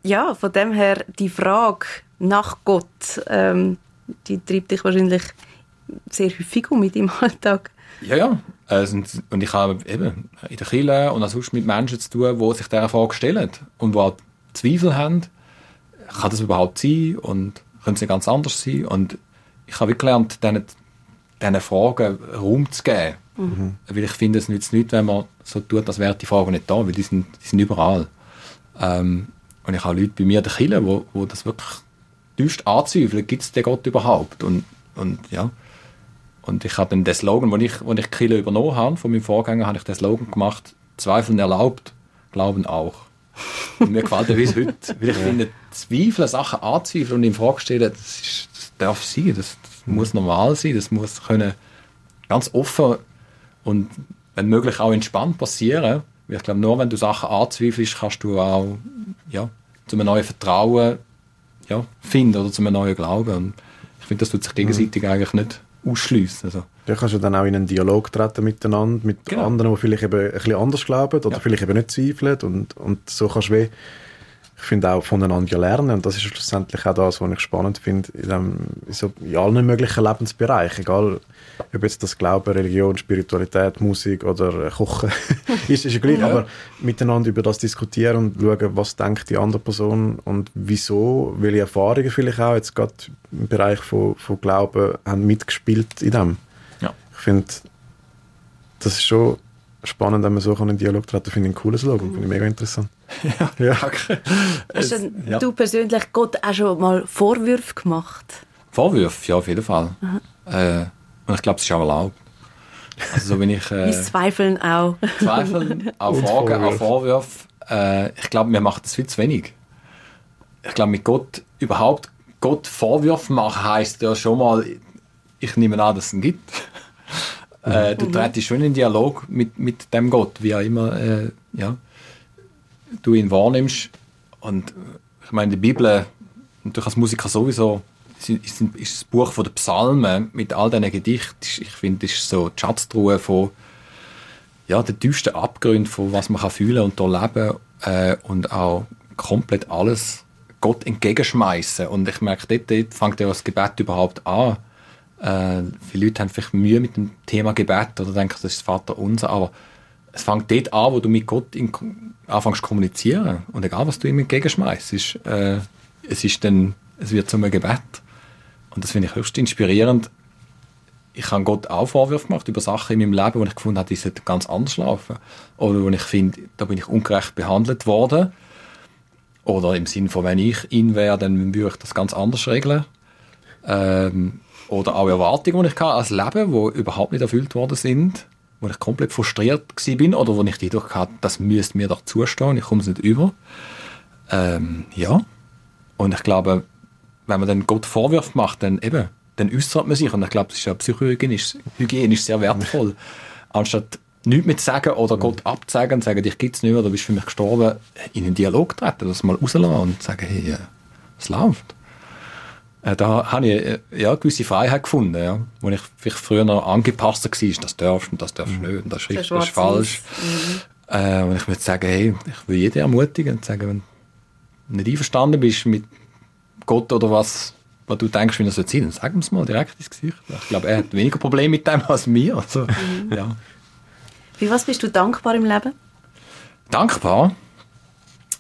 ja, von dem her die Frage, nach Gott, ähm, die treibt dich wahrscheinlich sehr häufig um mit deinem Alltag. Ja, ja. Also, und ich habe eben in der Kirche und auch sonst mit Menschen zu tun, die sich dieser Frage stellen und die auch Zweifel haben, kann das überhaupt sein und könnte es nicht ganz anders sein? Und ich habe gelernt, diesen, diesen Fragen Raum zu geben. Mhm. Weil ich finde, es nützt nichts, wenn man so tut, als wären die Fragen nicht da, weil die sind, die sind überall. Ähm, und ich habe Leute bei mir in der Kirche, wo, wo das wirklich tiefst anzweifeln, gibt es den Gott überhaupt? Und, und ja. Und ich habe dann den Slogan, wo ich, ich Kille übernommen habe, von meinem Vorgänger, habe ich den Slogan gemacht, Zweifeln erlaubt, Glauben auch. Und mir gefällt er bis heute. Weil ich finde, Zweifeln, Sachen anzweifeln und in Frage stellen, das, ist, das darf sein, das, das muss normal sein, das muss können ganz offen und wenn möglich auch entspannt passieren. Weil ich glaube, nur wenn du Sachen anzweifelst, kannst du auch ja, zu einem neuen Vertrauen ja, finden oder zu einem neuen Glauben. Und ich finde, das tut sich gegenseitig eigentlich nicht ausschliessen. Also, Da kannst du dann auch in einen Dialog treten miteinander, mit Genau. anderen, die vielleicht eben ein bisschen anders glauben oder Ja. vielleicht eben nicht zweifeln. Und, und so kannst du wie, ich finde auch voneinander lernen. Und das ist schlussendlich auch das, was ich spannend finde, in, dem, in, so, in allen möglichen Lebensbereichen. Egal, ob jetzt das Glauben, Religion, Spiritualität, Musik oder äh, Kochen ist, ist ja gleich. Aber miteinander über das diskutieren und schauen, was denkt die andere Person und wieso, welche Erfahrungen vielleicht auch jetzt gerade im Bereich von, von Glauben haben mitgespielt in dem. ja. Ich finde, das ist schon spannend, wenn man so in einen Dialog treten finde ich ein cooles Slogan, finde ich mega interessant. Ja, Hast denn ja. du persönlich Gott auch schon mal Vorwürfe gemacht? Vorwürfe, ja, auf jeden Fall. Äh, und ich glaube, es ist auch erlaubt. Also so wenn ich äh, Zweifeln auch. Zweifel, auch Fragen, auch Vorwürfe. Äh, ich glaube, wir machen das viel zu wenig. Ich glaube, mit Gott überhaupt Gott Vorwürfe machen heisst ja schon mal, ich nehme an, dass es ihn gibt. Äh, du trittst schon in Dialog mit, mit dem Gott, wie auch immer äh, ja, du ihn wahrnimmst. Und äh, ich meine, die Bibel, natürlich als Musiker sowieso, ist, ist, das Buch von den Psalmen mit all diesen Gedichten, ich finde, ist so die Schatztruhe von ja, der tiefsten Abgrund von was man kann fühlen und erleben äh, und auch komplett alles Gott entgegenschmeißen. Und ich merke, dort, dort fängt ja das Gebet überhaupt an. Äh, viele Leute haben vielleicht Mühe mit dem Thema Gebet oder denken, das ist Vater unser, aber es fängt dort an, wo du mit Gott in, anfängst zu kommunizieren. Und egal, was du ihm entgegenschmeißt, äh, es ist dann, es wird zu einem Gebet. Und das finde ich höchst inspirierend. Ich habe Gott auch Vorwürfe gemacht über Sachen in meinem Leben, wo ich gefunden habe, die sollten ganz anders laufen. Oder wo ich finde, da bin ich ungerecht behandelt worden. Oder im Sinn von, wenn ich ihn wäre, dann würde ich das ganz anders regeln. Ähm, oder auch Erwartungen, die ich hatte als Leben, die überhaupt nicht erfüllt worden sind, wo ich komplett frustriert bin oder wo ich die Eindruck hatte, das müsste mir doch zustehen, ich komme es nicht über. Ähm, ja. Und ich glaube, wenn man dann Gott Vorwürfe macht, dann eben, dann äußert man sich. Und ich glaube, das ist ja psychohygienisch hygienisch sehr wertvoll. Anstatt nichts mehr zu sagen oder Gott abzusagen und zu sagen, dich gibt es nicht mehr, oder bist für mich gestorben, in einen Dialog treten, das mal rauslassen und sagen, hey, äh, es läuft. Äh, da habe ich äh, ja, eine gewisse Freiheit gefunden, ja, wo ich vielleicht früher noch angepasster war, das darfst und das darfst du nicht, und das ist richtig, das ist falsch. Äh, und ich würde sagen, hey, ich will jeden ermutigen und sagen, wenn du nicht einverstanden bist mit Gott oder was, was du denkst, wie er soll sein, dann sag es mal direkt ins Gesicht. Ich glaube, er hat weniger Probleme mit dem als mir. Also, ja. Für was bist du dankbar im Leben? Dankbar,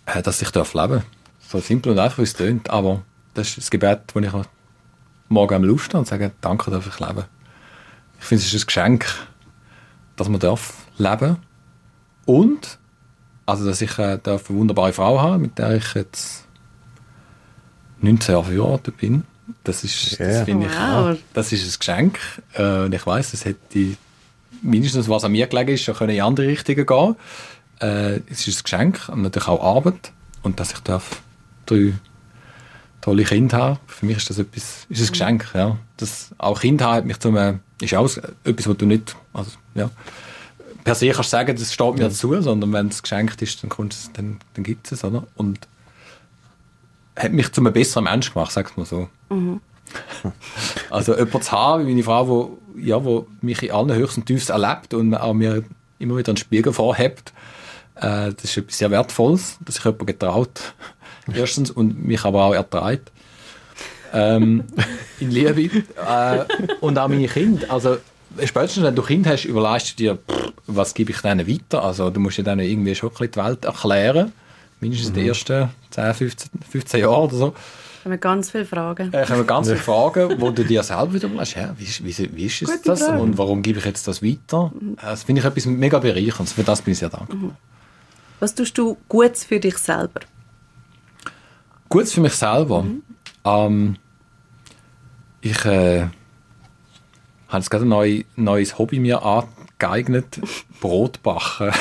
äh, dass ich darf leben So simpel und einfach, wie es tönt. Aber das ist das Gebet, wo ich morgen am Lust und sage, danke, darf ich leben. Ich finde, es ist ein Geschenk, dass man darf leben und also, dass ich äh, darf eine wunderbare Frau haben, mit der ich jetzt 19 Jahre verheiratet bin. Das ist, Ja. das finde ich, Wow. das ist ein Geschenk. Äh, und ich weiß, das hätte mindestens was an mir gelegen ist, schon können in andere Richtungen gehen. Äh, es ist ein Geschenk und natürlich auch Arbeit und dass ich darf drei tolle Kinder haben. Für mich ist das etwas, ist ein Geschenk, ja. Das, auch Kinder haben hat mich zum, äh, ist auch etwas, was du nicht, also, ja, per se kannst du sagen, das steht mir dazu, sondern wenn es geschenkt ist, dann, kommst dann, dann gibt es es, oder? Und hat mich zu einem besseren Mensch gemacht, sag's mal so. Also jemand zu haben, wie meine Frau, wo, ja, wo mich in allen Höchsten Tiefsten erlebt und auch mir immer wieder einen Spiegel vorhebt, äh, das ist etwas sehr Wertvolles, dass sich jemand getraut, erstens, und mich aber auch erträgt. Ähm, in Liebe. Äh, und auch meine Kinder. Also, spätestens wenn du Kind hast, überlegst du dir, pff, was gebe ich denen weiter? Also, du musst ja denen irgendwie schon ein bisschen die Welt erklären. Mindestens die ersten 10, 15, 15 Jahre oder so. Da haben wir ganz viele Fragen. Äh, kommen ganz viele Fragen, wo du dir selber wieder hä, wie, ist- wie, wie ist es das Frage. und warum gebe ich jetzt das weiter? Äh, Das finde ich etwas mega bereicherndes. Für das bin ich sehr dankbar. Was tust du Gutes für dich selber? Gut für mich selber. Ähm, ich äh, habe jetzt gerade ein neu, neues Hobby mir angeeignet. Brot backen.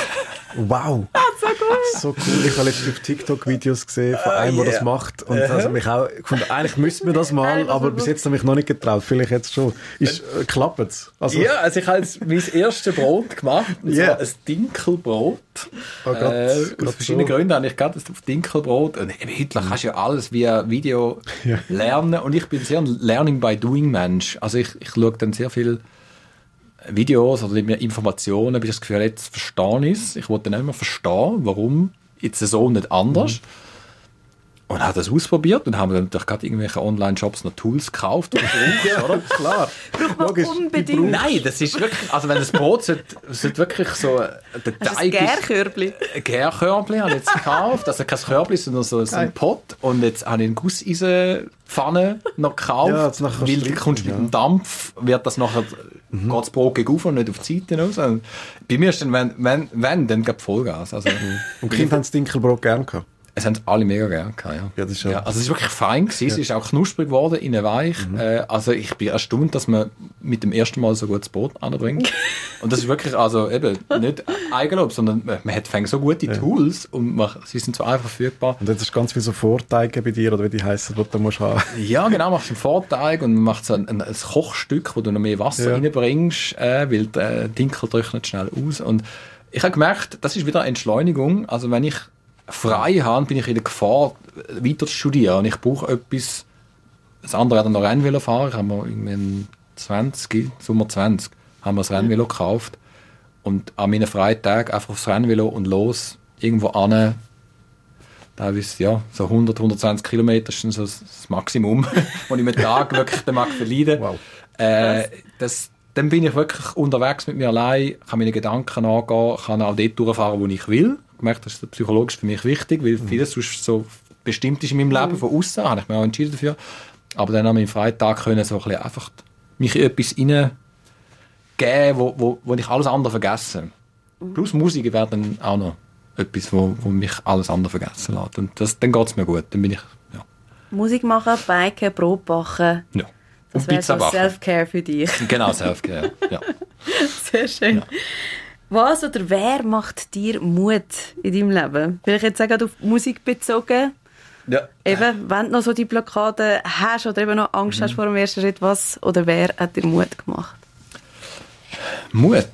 Wow! So So cool. Ich habe letztens auf TikTok Videos gesehen von einem, der das macht. Und also mich auch gefunden, eigentlich müssten wir das mal, aber bis jetzt habe ich mich noch nicht getraut. Vielleicht jetzt schon. Ist, äh, klappt es? Also, Ja, also ich habe jetzt mein erstes Brot gemacht, und Ja. zwar ein Dinkelbrot. Oh Gott, äh, Gott aus verschiedenen so. Gründen habe ich gerade auf Dinkelbrot. Und eben heute kannst du ja alles via Video Ja. lernen. Und ich bin sehr ein Learning by Doing Mensch. Also ich, ich schaue dann sehr viel Videos oder Informationen, bis ich das Gefühl jetzt verstehe ich es. Ich wollte dann immer verstehen, warum jetzt so und nicht anders. Und habe das ausprobiert und haben dann natürlich gerade irgendwelche Online-Shops noch Tools gekauft und gebraucht, oder? klar. Braucht man Logisch. unbedingt. Nein, das ist wirklich, also wenn das Brot sollte, sollte wirklich so, äh, der Hast ein Teig ist, Gärkörbli? ein Gärkörbli habe ich jetzt gekauft, also kein Körbli, sondern so, so ein Pot und jetzt habe ich eine Gusseisenpfanne noch gekauft, Ja, jetzt nachher weil du kommst mit ja. dem Dampf, wird das nachher, Mhm. geht das Brot gegen auf und nicht auf die Seite raus. Und bei mir ist dann, wenn, wenn, wenn dann gab Vollgas, also Und die Kinder haben das Dinkelbrot gern gehabt. Es haben alle mega gerne gehabt, ja. Ja, das ist ja- also es ist wirklich fein gewesen, es ist auch knusprig geworden, innen weich. Mhm. Äh, also ich bin erstaunt, dass man mit dem ersten Mal so gutes Brot anbringt. und das ist wirklich, also eben, nicht Eigenlob, sondern man man hat fängt so gute Tools und man, sie sind so einfach verfügbar. Und jetzt ist ganz viel so Vorteige bei dir, oder wie die heißen, die du musst haben. Ja, genau, machst einen Vorteig und man macht so ein, ein, ein Kochstück, wo du noch mehr Wasser Ja. reinbringst, äh, weil der Dinkel trocknet schnell aus. Und ich habe gemerkt, das ist wieder Entschleunigung. Also wenn ich frei habe, bin ich in der Gefahr, weiter zu studieren. Und ich brauche etwas, das andere hat dann noch Rennvelo fahren. Ich habe mir in 20, Sommer 20, haben wir das Rennvelo gekauft. Und an meinen freien Tagen einfach aufs Rennvelo und los, irgendwo an, teilweise ja, so 100, 120 Kilometer ist so das das Maximum, wo ich mit Tag wirklich den mag verleiden. Wow. Äh, das, dann bin ich wirklich unterwegs mit mir allein, kann meine Gedanken angehen, kann auch dort durchfahren, wo ich will. Ich gemerkt, das ist psychologisch für mich wichtig, weil vieles sonst so bestimmt ist in meinem Leben von außen, habe ich mich auch entschieden dafür. Aber dann an meinem Freitag können so ein bisschen einfach mich in etwas hineingeben, wo, wo, wo ich alles andere vergesse. Plus Musik wäre dann auch noch etwas, wo, wo mich alles andere vergessen lässt. Und das, dann geht es mir gut. Dann bin ich, ja. Musik machen, biken, Brot backen. ja. Das wäre so. Self-Care für dich. Genau, Selfcare. Ja. Sehr schön. Was oder wer macht dir Mut in deinem Leben? Vielleicht jetzt auch auf Musik bezogen. ja. Eben, wenn du noch so die Blockade hast oder eben noch Angst Mhm. hast vor dem ersten Schritt, was oder wer hat dir Mut gemacht? Mut.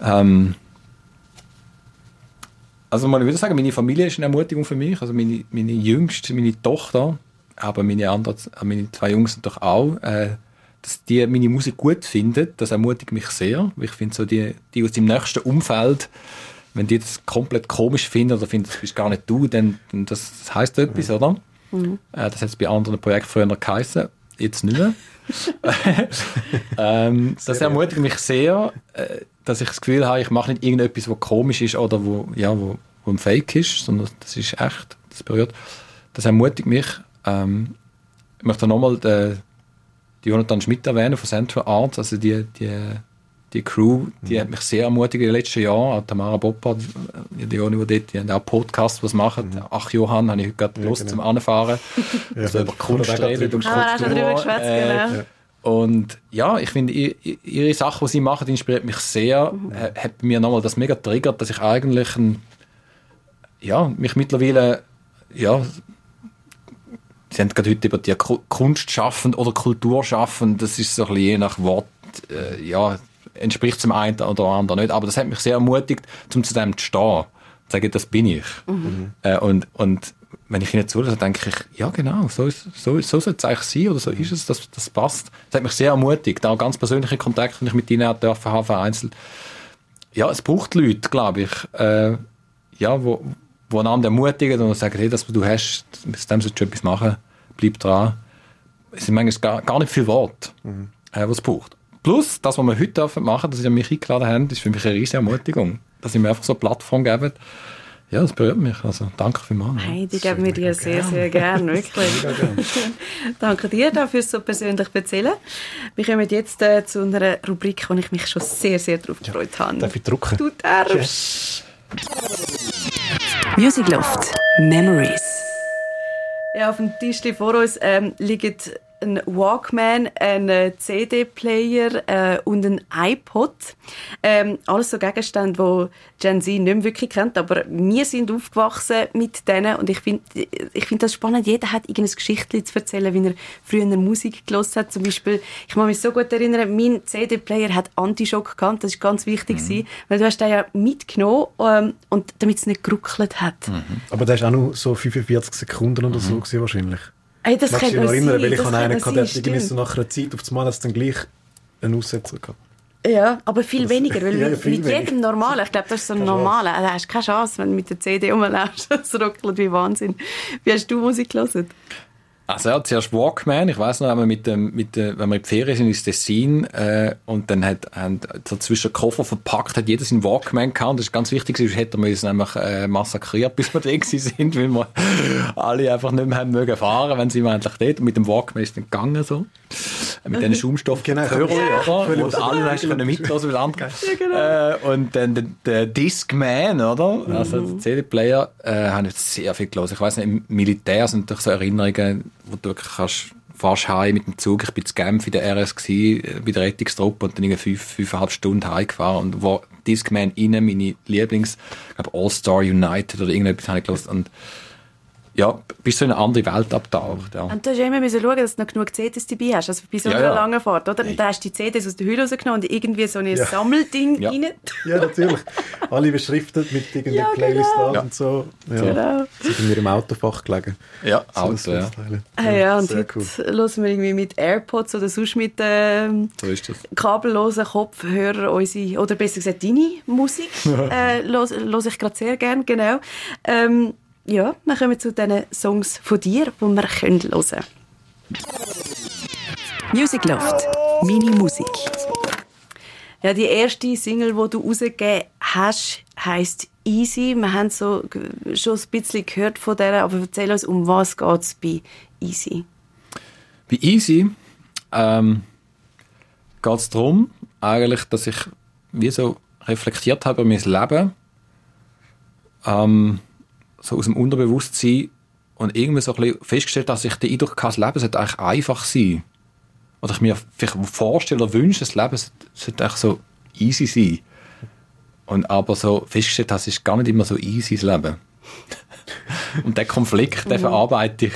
Ähm, also man würde sagen, meine Familie ist eine Ermutigung für mich. Also meine, meine Jüngste, meine Tochter, aber meine anderen, meine zwei Jungs natürlich auch. Äh, dass die meine Musik gut finden, das ermutigt mich sehr. Ich finde so die, die aus dem nächsten Umfeld, wenn die das komplett komisch finden oder finden, das bist gar nicht du, dann, dann das, das heisst etwas, oder? Äh, das hat es bei anderen Projekten früher noch geheißen, jetzt nicht mehr. ähm, das ermutigt mich sehr, äh, dass ich das Gefühl habe, ich mache nicht irgendetwas, was komisch ist oder wo, ja, wo, wo ein Fake ist, sondern das ist echt, das berührt. Das ermutigt mich. Ähm, ich möchte nochmal den Jonathan Schmidt erwähnen von Central Arts, also die, die, die Crew, die hat mich sehr ermutigt in den letzten Jahren. Auch Tamara Boppa, die die Joni, die dort, die haben auch Podcasts, was machen. Ach Johann, habe ich heute gerade Lust zum Anfahren. Also über Kunst reden und Ah, Kultur. geschwätzt, Äh, genau. und ja, ich finde, ihr- ihr- ihre Sachen, die sie machen, die inspiriert mich sehr. Äh, Hat mir nochmal das mega triggert, dass ich eigentlich ein, ja, mich mittlerweile, ja, sie haben gerade heute über die Ku- Kunst schaffen oder Kultur schaffen, das ist so ein bisschen je nach Wort, äh, ja, entspricht zum einen oder anderen nicht. Aber das hat mich sehr ermutigt, um zu dem zu stehen. Zu sagen, das bin ich. Äh, und, und wenn ich ihnen zulasse, denke ich, ja genau, so, ist, so, so soll es eigentlich sein oder so ist es, das, das passt. Das hat mich sehr ermutigt. Auch ganz persönliche Kontakte, die ich mit ihnen auch dürfen haben, vereinzelt. Ja, es braucht Leute, glaube ich, äh, ja, wo, wo einander ermutigen und sagen, hey, das, was du hast, mit dem solltest du etwas machen, bleib dran. Es sind manchmal gar, gar nicht viele Worte, äh, was es braucht. Plus, das, was wir heute dürfen machen, dass sie mich eingeladen haben, ist für mich eine riesige Ermutigung. Dass sie mir einfach so eine Plattform geben. Ja, das berührt mich. Also, danke vielmals. Hey, die geben wir dir sehr, sehr gerne, wirklich. Danke dir dafür, so persönlich zu erzählen. Wir kommen jetzt äh, zu einer Rubrik, wo ich mich schon sehr, sehr darauf gefreut habe. Darf ich drucken? Du darfst. Music Loft Memories. Ja, auf dem Tisch vor uns ähm, liegen ein Walkman, ein äh, CD-Player äh, und ein iPod. Ähm, alles so Gegenstände, die Gen Z nicht mehr wirklich kennt, aber wir sind aufgewachsen mit denen und ich finde ich find das spannend. Jeder hat irgendein Geschichtchen zu erzählen, wie er früher Musik gelost hat. Zum Beispiel, ich kann mich so gut erinnern, mein CD-Player hat Antischock gehabt, das ist ganz wichtig mhm. weil du hast den ja mitgenommen ähm, und damit es nicht geruckelt hat. Mhm. Aber das ist auch nur so 45 Sekunden oder so mhm. gewesen, wahrscheinlich. Ey, das Magst du dich erinnern, weil ich habe einen gehabt, der irgendwie so nach einer Zeit auf das Mal dann gleich einen Aussetzer gehabt. Ja, aber viel weniger, weil ja, mit weniger. jedem normalen, ich glaube, das ist so ein normaler, also hast keine Chance, wenn du mit der CD rumläufst, es ruckelt wie Wahnsinn. Wie hast du Musik gelesen? Also ja, zuerst Walkman. Ich weiß noch, wenn wir, mit dem, mit dem, wenn wir in die Ferien sind ins Tessin äh, und dann hat, haben so zwischen Koffer verpackt, hat jeder seinen Walkman gehabt. Und das ist ganz wichtig, sonst hätten wir uns nämlich äh, massakriert, bis wir da sind, weil wir alle einfach nicht mehr haben mögen fahren, wenn sie endlich dort. Und mit dem Walkman ist es dann gegangen so. Mit diesen Schaumstoff genau. oder? Und alle hast können mitlassen, weil andere. Ja, genau. äh, und dann der, der Discman, oder? Also der CD-Player, äh, haben jetzt sehr viel gelesen. Ich weiß nicht, im Militär sind natürlich so Erinnerungen, wo du wirklich kannst fast heim mit dem Zug. Ich bin zu Genf in der RS gewesen, äh, bei der Rettungstruppe und dann irgendwie fünf, fünfeinhalb Stunden heimgefahren und wo Discman innen meine Lieblings, ich glaube All-Star United oder irgendetwas habe ich gelesen und ja, bist du in eine andere Welt abgetaucht. Ja. Und du hast immer müssen schauen, dass du noch genug CDs dabei hast, also bei so einer ja, ja. langen Fahrt, oder? Und da hast du die CDs aus der Hülle rausgenommen und irgendwie so ein ja. Sammelding ja. rein. Ja, natürlich. Alle beschriftet mit irgendeiner ja, Playlist genau. und so. Ja. Genau. Sie sind in ihrem Autofach gelegen. Ja, so Auto, ja. Ah, ja, und Sehr heute cool. hören wir irgendwie mit AirPods oder sonst mit ähm, so kabellosen Kopfhörer unsere, oder besser gesagt deine Musik, äh, höre ich gerade sehr gerne, genau. Ähm, ja, wir kommen zu den Songs von dir, die wir hören können. Music Loft. Mini Musik. Ja, die erste Single, die du rausgegeben hast, heisst Easy. Wir haben so schon ein bisschen gehört von der, aber erzähl uns, um was geht es bei Easy? Bei Easy ähm, geht es darum, eigentlich, dass ich wie so reflektiert habe über mein Leben. Ähm, so aus dem Unterbewusstsein und irgendwie so ein bisschen festgestellt, dass ich den Eindruck hatte, das Leben sollte eigentlich einfach sein. Oder ich mir vielleicht vorstelle oder wünsche, das Leben sollte eigentlich so easy sein. Und aber so festgestellt, das ist gar nicht immer so easy, das Leben. und der Konflikt, den mhm. verarbeite ich.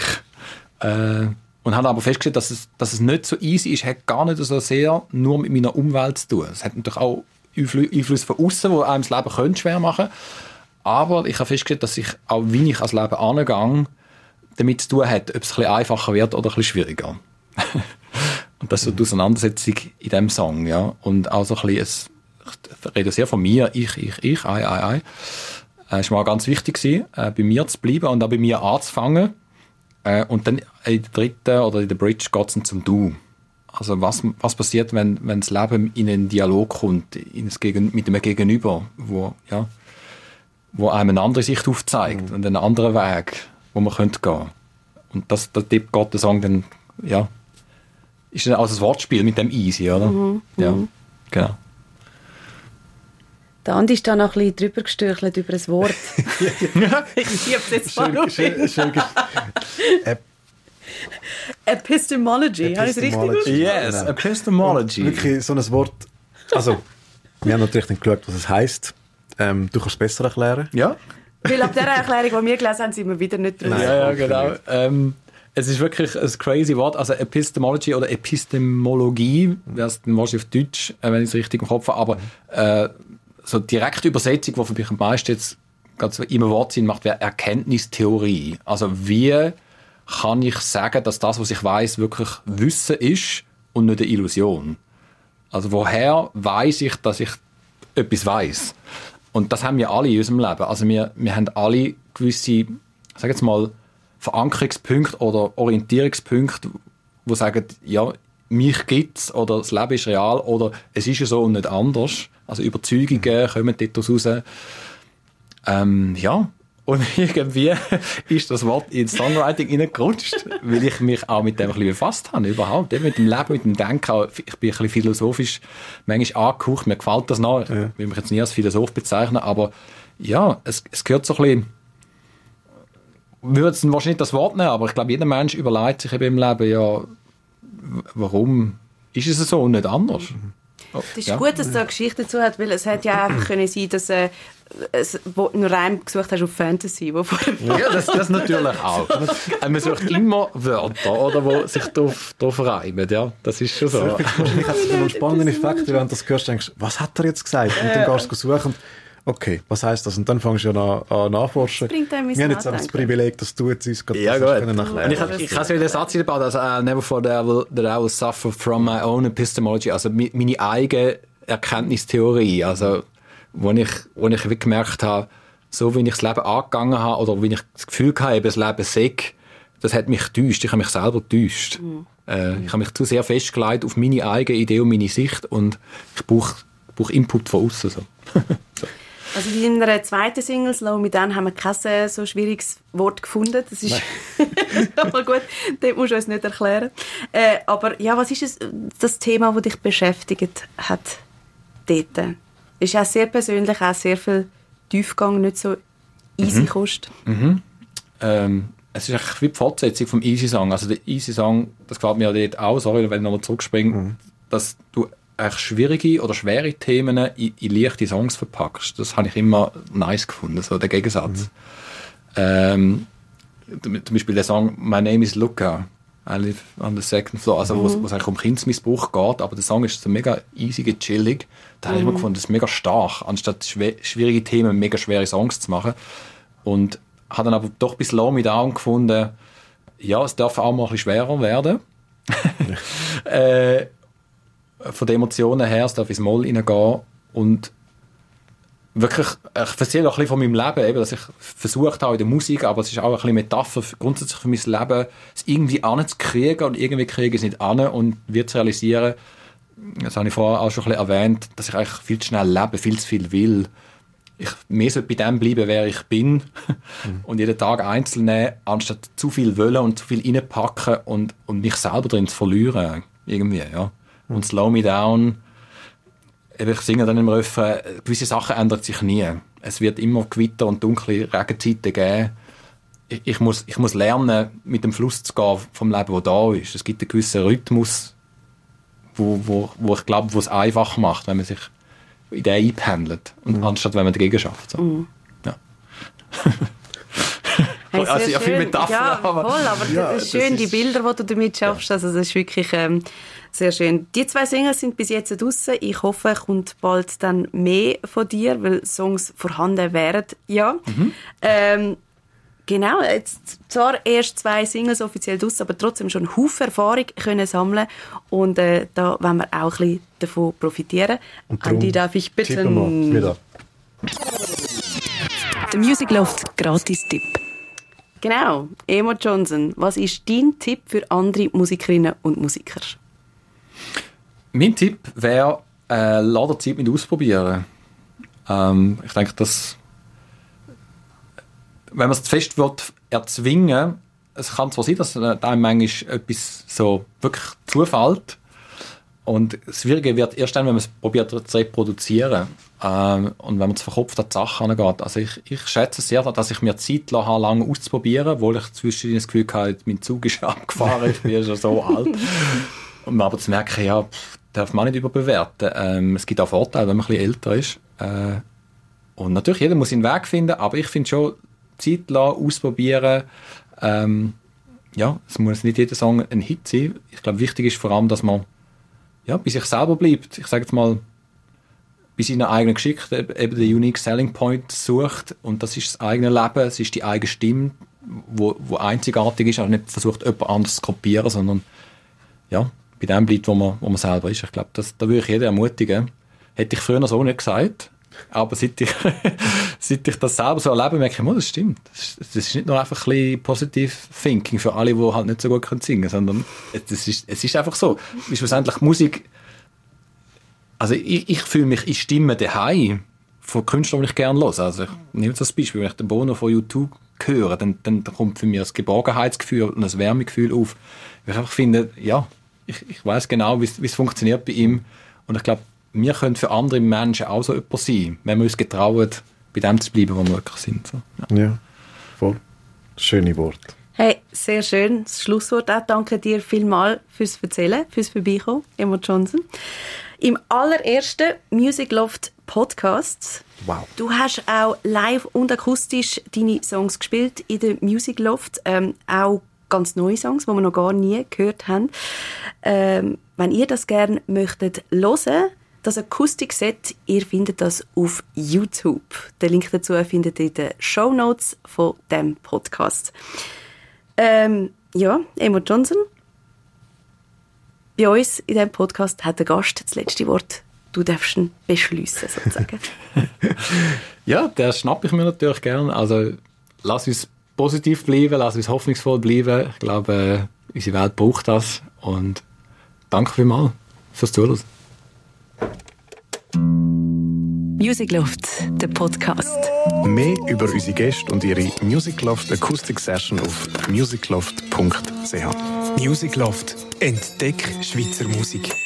Äh, und habe aber festgestellt, dass es, dass es nicht so easy ist, hat gar nicht so sehr nur mit meiner Umwelt zu tun. Es hat natürlich auch Einfluss von außen, wo einem das Leben schwer machen könnte. Aber ich habe festgestellt, dass ich auch, wie ich ans Leben angehe, damit zu tun hat, ob es ein bisschen einfacher wird oder ein bisschen schwieriger. und das ist so die Auseinandersetzung in diesem Song, ja. Und auch so ein bisschen, ich rede sehr von mir, ich, ich, ich, ei, ei, ei. Es war mal ganz wichtig, gewesen, äh, bei mir zu bleiben und auch bei mir anzufangen. Äh, und dann in der dritten oder in der Bridge geht es zum Du. Also was, was passiert, wenn, wenn das Leben in einen Dialog kommt, in das Gegen, mit einem Gegenüber, wo, ja, wo einem eine andere Sicht aufzeigt mhm. und einen anderen Weg, wo man könnte gehen. Und das, das Tipp geht der Song dann, ja, ist dann also ein Wortspiel mit dem Easy, oder? Mhm. Ja, mhm. genau. Der Andi ist da noch ein bisschen drüber gestürchelt über ein Wort. ich es jetzt mal auf. Schön, schön, Epistemology, habe ich es richtig ausgesprochen? Yes, Epistemology. Und wirklich so ein Wort, also, wir haben natürlich dann geschaut, was es heisst. Ähm, du kannst es besser erklären. Ja. Weil ab der Erklärung, die wir gelesen haben, sind wir wieder nicht drin. Ja, ja, genau. Ähm, es ist wirklich ein crazy Wort. Also Epistemology oder Epistemologie, wäre es wahrscheinlich auf Deutsch, äh, wenn ich es richtig im Kopf habe. Aber äh, so direkte Übersetzung, die für mich am meisten jetzt ganz im Wort Sinn macht, wäre Erkenntnistheorie. Also wie kann ich sagen, dass das, was ich weiß, wirklich Wissen ist und nicht eine Illusion? Also woher weiß ich, dass ich etwas weiß? Und das haben wir alle in unserem Leben. Also wir, wir haben alle gewisse, sag jetzt mal, Verankerungspunkte oder Orientierungspunkte, wo sagen, ja, mich gibt's oder das Leben ist real oder es ist ja so und nicht anders. Also Überzeugungen kommen dort raus. Ähm, ja, und irgendwie ist das Wort ins Songwriting reingerutscht, weil ich mich auch mit dem ein bisschen befasst habe, überhaupt. Eben mit dem Leben, mit dem Denken. Ich bin ein bisschen philosophisch manchmal angehaucht. Mir gefällt das noch. Ich will mich jetzt nie als Philosoph bezeichnen, aber ja, es, es gehört so ein bisschen, ich würde es wahrscheinlich das Wort nehmen, aber ich glaube, jeder Mensch überlegt sich eben im Leben, ja, warum ist es so und nicht anders? Oh, Es ist ja. gut, dass da eine Geschichte dazu hat, weil es hätte ja einfach können sein, dass äh, einen Reim gesucht hast auf Fantasy, wo vor Ja, das, das natürlich auch. Äh, Man sucht immer Wörter, oder, die sich drauf, drauf reimen. Ja, das ist schon so. Wahrscheinlich hat es einen spannenden Effekt, wenn du das hörst, denkst was hat er jetzt gesagt? Und dann gehst du suchen und okay, was heisst das? Und dann fängst du ja an, an nachforschen. Wir haben jetzt einfach das Nachdenken. Privileg, dass du jetzt uns gerade Ja, gut. können Und erklären ich, hab- ich habe so den Satz gebaut, also I'll never thought that I, will, that I will suffer from my own epistemology, also meine eigene Erkenntnistheorie, also wo ich, wo ich wirklich gemerkt habe, so wie ich das Leben angegangen habe oder wie ich das Gefühl hatte, das Leben sei, das hat mich getäuscht, ich habe mich selber getäuscht. Äh, ich habe mich zu sehr festgelegt auf meine eigene Idee und meine Sicht und ich brauche, brauche Input von außen. So. Also in einer zweiten Single, Slow Me Down, haben wir kein äh, so schwieriges Wort gefunden. Das ist aber gut, das musst du uns nicht erklären. Äh, aber ja, was ist es, das Thema, das dich beschäftigt hat dort? Ist auch sehr persönlich, auch sehr viel Tiefgang, nicht so easy kost. Ähm, es ist eigentlich wie die Fortsetzung vom Easy Song. Also der Easy Song, das gefällt mir dort auch, sorry, wenn ich nochmal zurückspringe, dass du eigentlich schwierige oder schwere Themen in, in leichte Songs verpackst. Das habe ich immer nice gefunden, so der Gegensatz. Ähm, zum zum Beispiel der Song My Name is Luca. I live on the second floor, also es wo es eigentlich um Kindesmissbrauch geht, aber der Song ist so mega easy, chillig. Da habe ich immer gefunden, das ist mega stark, anstatt schwierige Themen mega schwere Songs zu machen. Und habe dann aber doch bis Low Me Down gefunden, ja, es darf auch mal ein bisschen schwerer werden. äh, von den Emotionen her, es darf ins Moll reingehen und wirklich, ich erzähle auch ein bisschen von meinem Leben, eben, dass ich versucht habe in der Musik, aber es ist auch ein bisschen Metapher für, grundsätzlich für mein Leben, es irgendwie anzukriegen und irgendwie kriege ich es nicht an und wird zu realisieren, das habe ich vorher auch schon ein bisschen erwähnt, dass ich eigentlich viel zu schnell lebe, viel zu viel will. Ich mehr sollte bei dem bleiben, wer ich bin und jeden Tag einzeln nehmen, anstatt zu viel wollen und zu viel reinpacken und, und mich selber drin zu verlieren. Irgendwie, ja. Und Slow Me Down, ich singe dann im Refrain, gewisse Sachen ändern sich nie. Es wird immer Gewitter und dunkle Regenzeiten geben. Ich, ich, muss, ich muss lernen, mit dem Fluss zu gehen vom Leben, wo da ist. Es gibt einen gewissen Rhythmus, wo, wo, wo ich glaube, wo es einfach macht, wenn man sich in den einpendelt. Und anstatt wenn man dagegen schafft. So. Ja. Hey, Also, ja, viel schön. Metaphern, Ja, aber- voll, aber Ja, das ist das schön, die ist- Bilder, die du damit schaffst. Also das ist wirklich ähm, sehr schön. Die zwei Singles sind bis jetzt draussen. Ich hoffe, kommt bald dann mehr von dir, weil Songs vorhanden wären. Ja. Mhm. Ähm, Genau, jetzt zwar erst zwei Singles offiziell draus, aber trotzdem schon einen Haufen Erfahrung können sammeln und äh, da wollen wir auch ein bisschen davon profitieren. Und Andi, darf ich bitten? wieder. Der Music Loft Gratis-Tipp. Genau, Emo Johnson, was ist dein Tipp für andere Musikerinnen und Musiker? Mein Tipp wäre, äh, lass Zeit mit ausprobieren. Ähm, ich denke, dass wenn man es fest wird, erzwingen, es kann zwar sein, dass äh, einem manchmal etwas so wirklich zufällt. Und das Schwierige wird erst dann, wenn man es probiert zu reproduzieren. Ähm, und wenn man zu verkopft an die Sache angeht. Also ich, ich schätze sehr, dass ich mir Zeit lassen habe, lange auszuprobieren, obwohl ich zwischendurch das Gefühl hatte, mein Zug ist abgefahren, ich bin schon so alt. Man aber zu merken, ja, pff, darf man nicht überbewerten. Ähm, es gibt auch Vorteile, wenn man ein bisschen älter ist. Äh, und natürlich, jeder muss seinen Weg finden, aber ich finde schon, Zeit lassen, ausprobieren. Ähm, ja, es muss nicht jeder Song ein Hit sein. Ich glaube, wichtig ist vor allem, dass man ja, bei sich selber bleibt. Ich sage jetzt mal, bei seiner eigenen Geschichte eben den Unique Selling Point sucht. Und das ist das eigene Leben, es ist die eigene Stimme, wo, wo einzigartig ist, auch nicht versucht, jemand anderes zu kopieren, sondern ja, bei dem bleibt, wo man, wo man selber ist. Ich glaube, da würde ich jeden ermutigen. Hätte ich früher so nicht gesagt. Aber seit ich, seit ich das selber so erlebe, merke ich, oh, das stimmt. Das ist, das ist nicht nur einfach ein bisschen positive Thinking für alle, die halt nicht so gut singen können, sondern es ist, es ist einfach so. Schlussendlich Musik, also ich, ich fühle mich in Stimmen daheim von Künstlern, die ich gerne höre. Also ich nehme jetzt das Beispiel, wenn ich den Bono von YouTube höre, dann, dann kommt für mich ein Geborgenheitsgefühl und ein Wärmegefühl auf. Weil ich einfach finde, ja, ich, ich weiß genau, wie es funktioniert bei ihm. Und ich glaube, wir können für andere Menschen auch so jemand sein, wenn wir uns getrauen, bei dem zu bleiben, wo wir wirklich sind. So. Ja. Ja, voll. Schöne Worte. Hey, sehr schön. Das Schlusswort auch. Danke dir vielmals fürs Erzählen, fürs Vorbeikommen, Emma Johnson. Im allerersten Music Loft Podcast. Wow. Du hast auch live und akustisch deine Songs gespielt in der Music Loft. Ähm, auch ganz neue Songs, die wir noch gar nie gehört haben. Ähm, wenn ihr das gerne möchtet hören, das Akustikset, ihr findet das auf YouTube. Den Link dazu findet ihr in den Show Notes von dem Podcast. Ähm, ja, Emma Johnson. Bei uns in diesem Podcast hat der Gast das letzte Wort. Du darfst ihn beschliessen, sozusagen. Ja, das schnappe ich mir natürlich gern. Also lass uns positiv bleiben, lass uns hoffnungsvoll bleiben. Ich glaube, äh, unsere Welt braucht das. Und danke vielmals fürs Zuhören. Music Loft, der Podcast. Mehr über unsere Gäste und ihre Music Loft Acoustic Session auf musicloft.ch. Music Loft. Entdeck Schweizer Musik.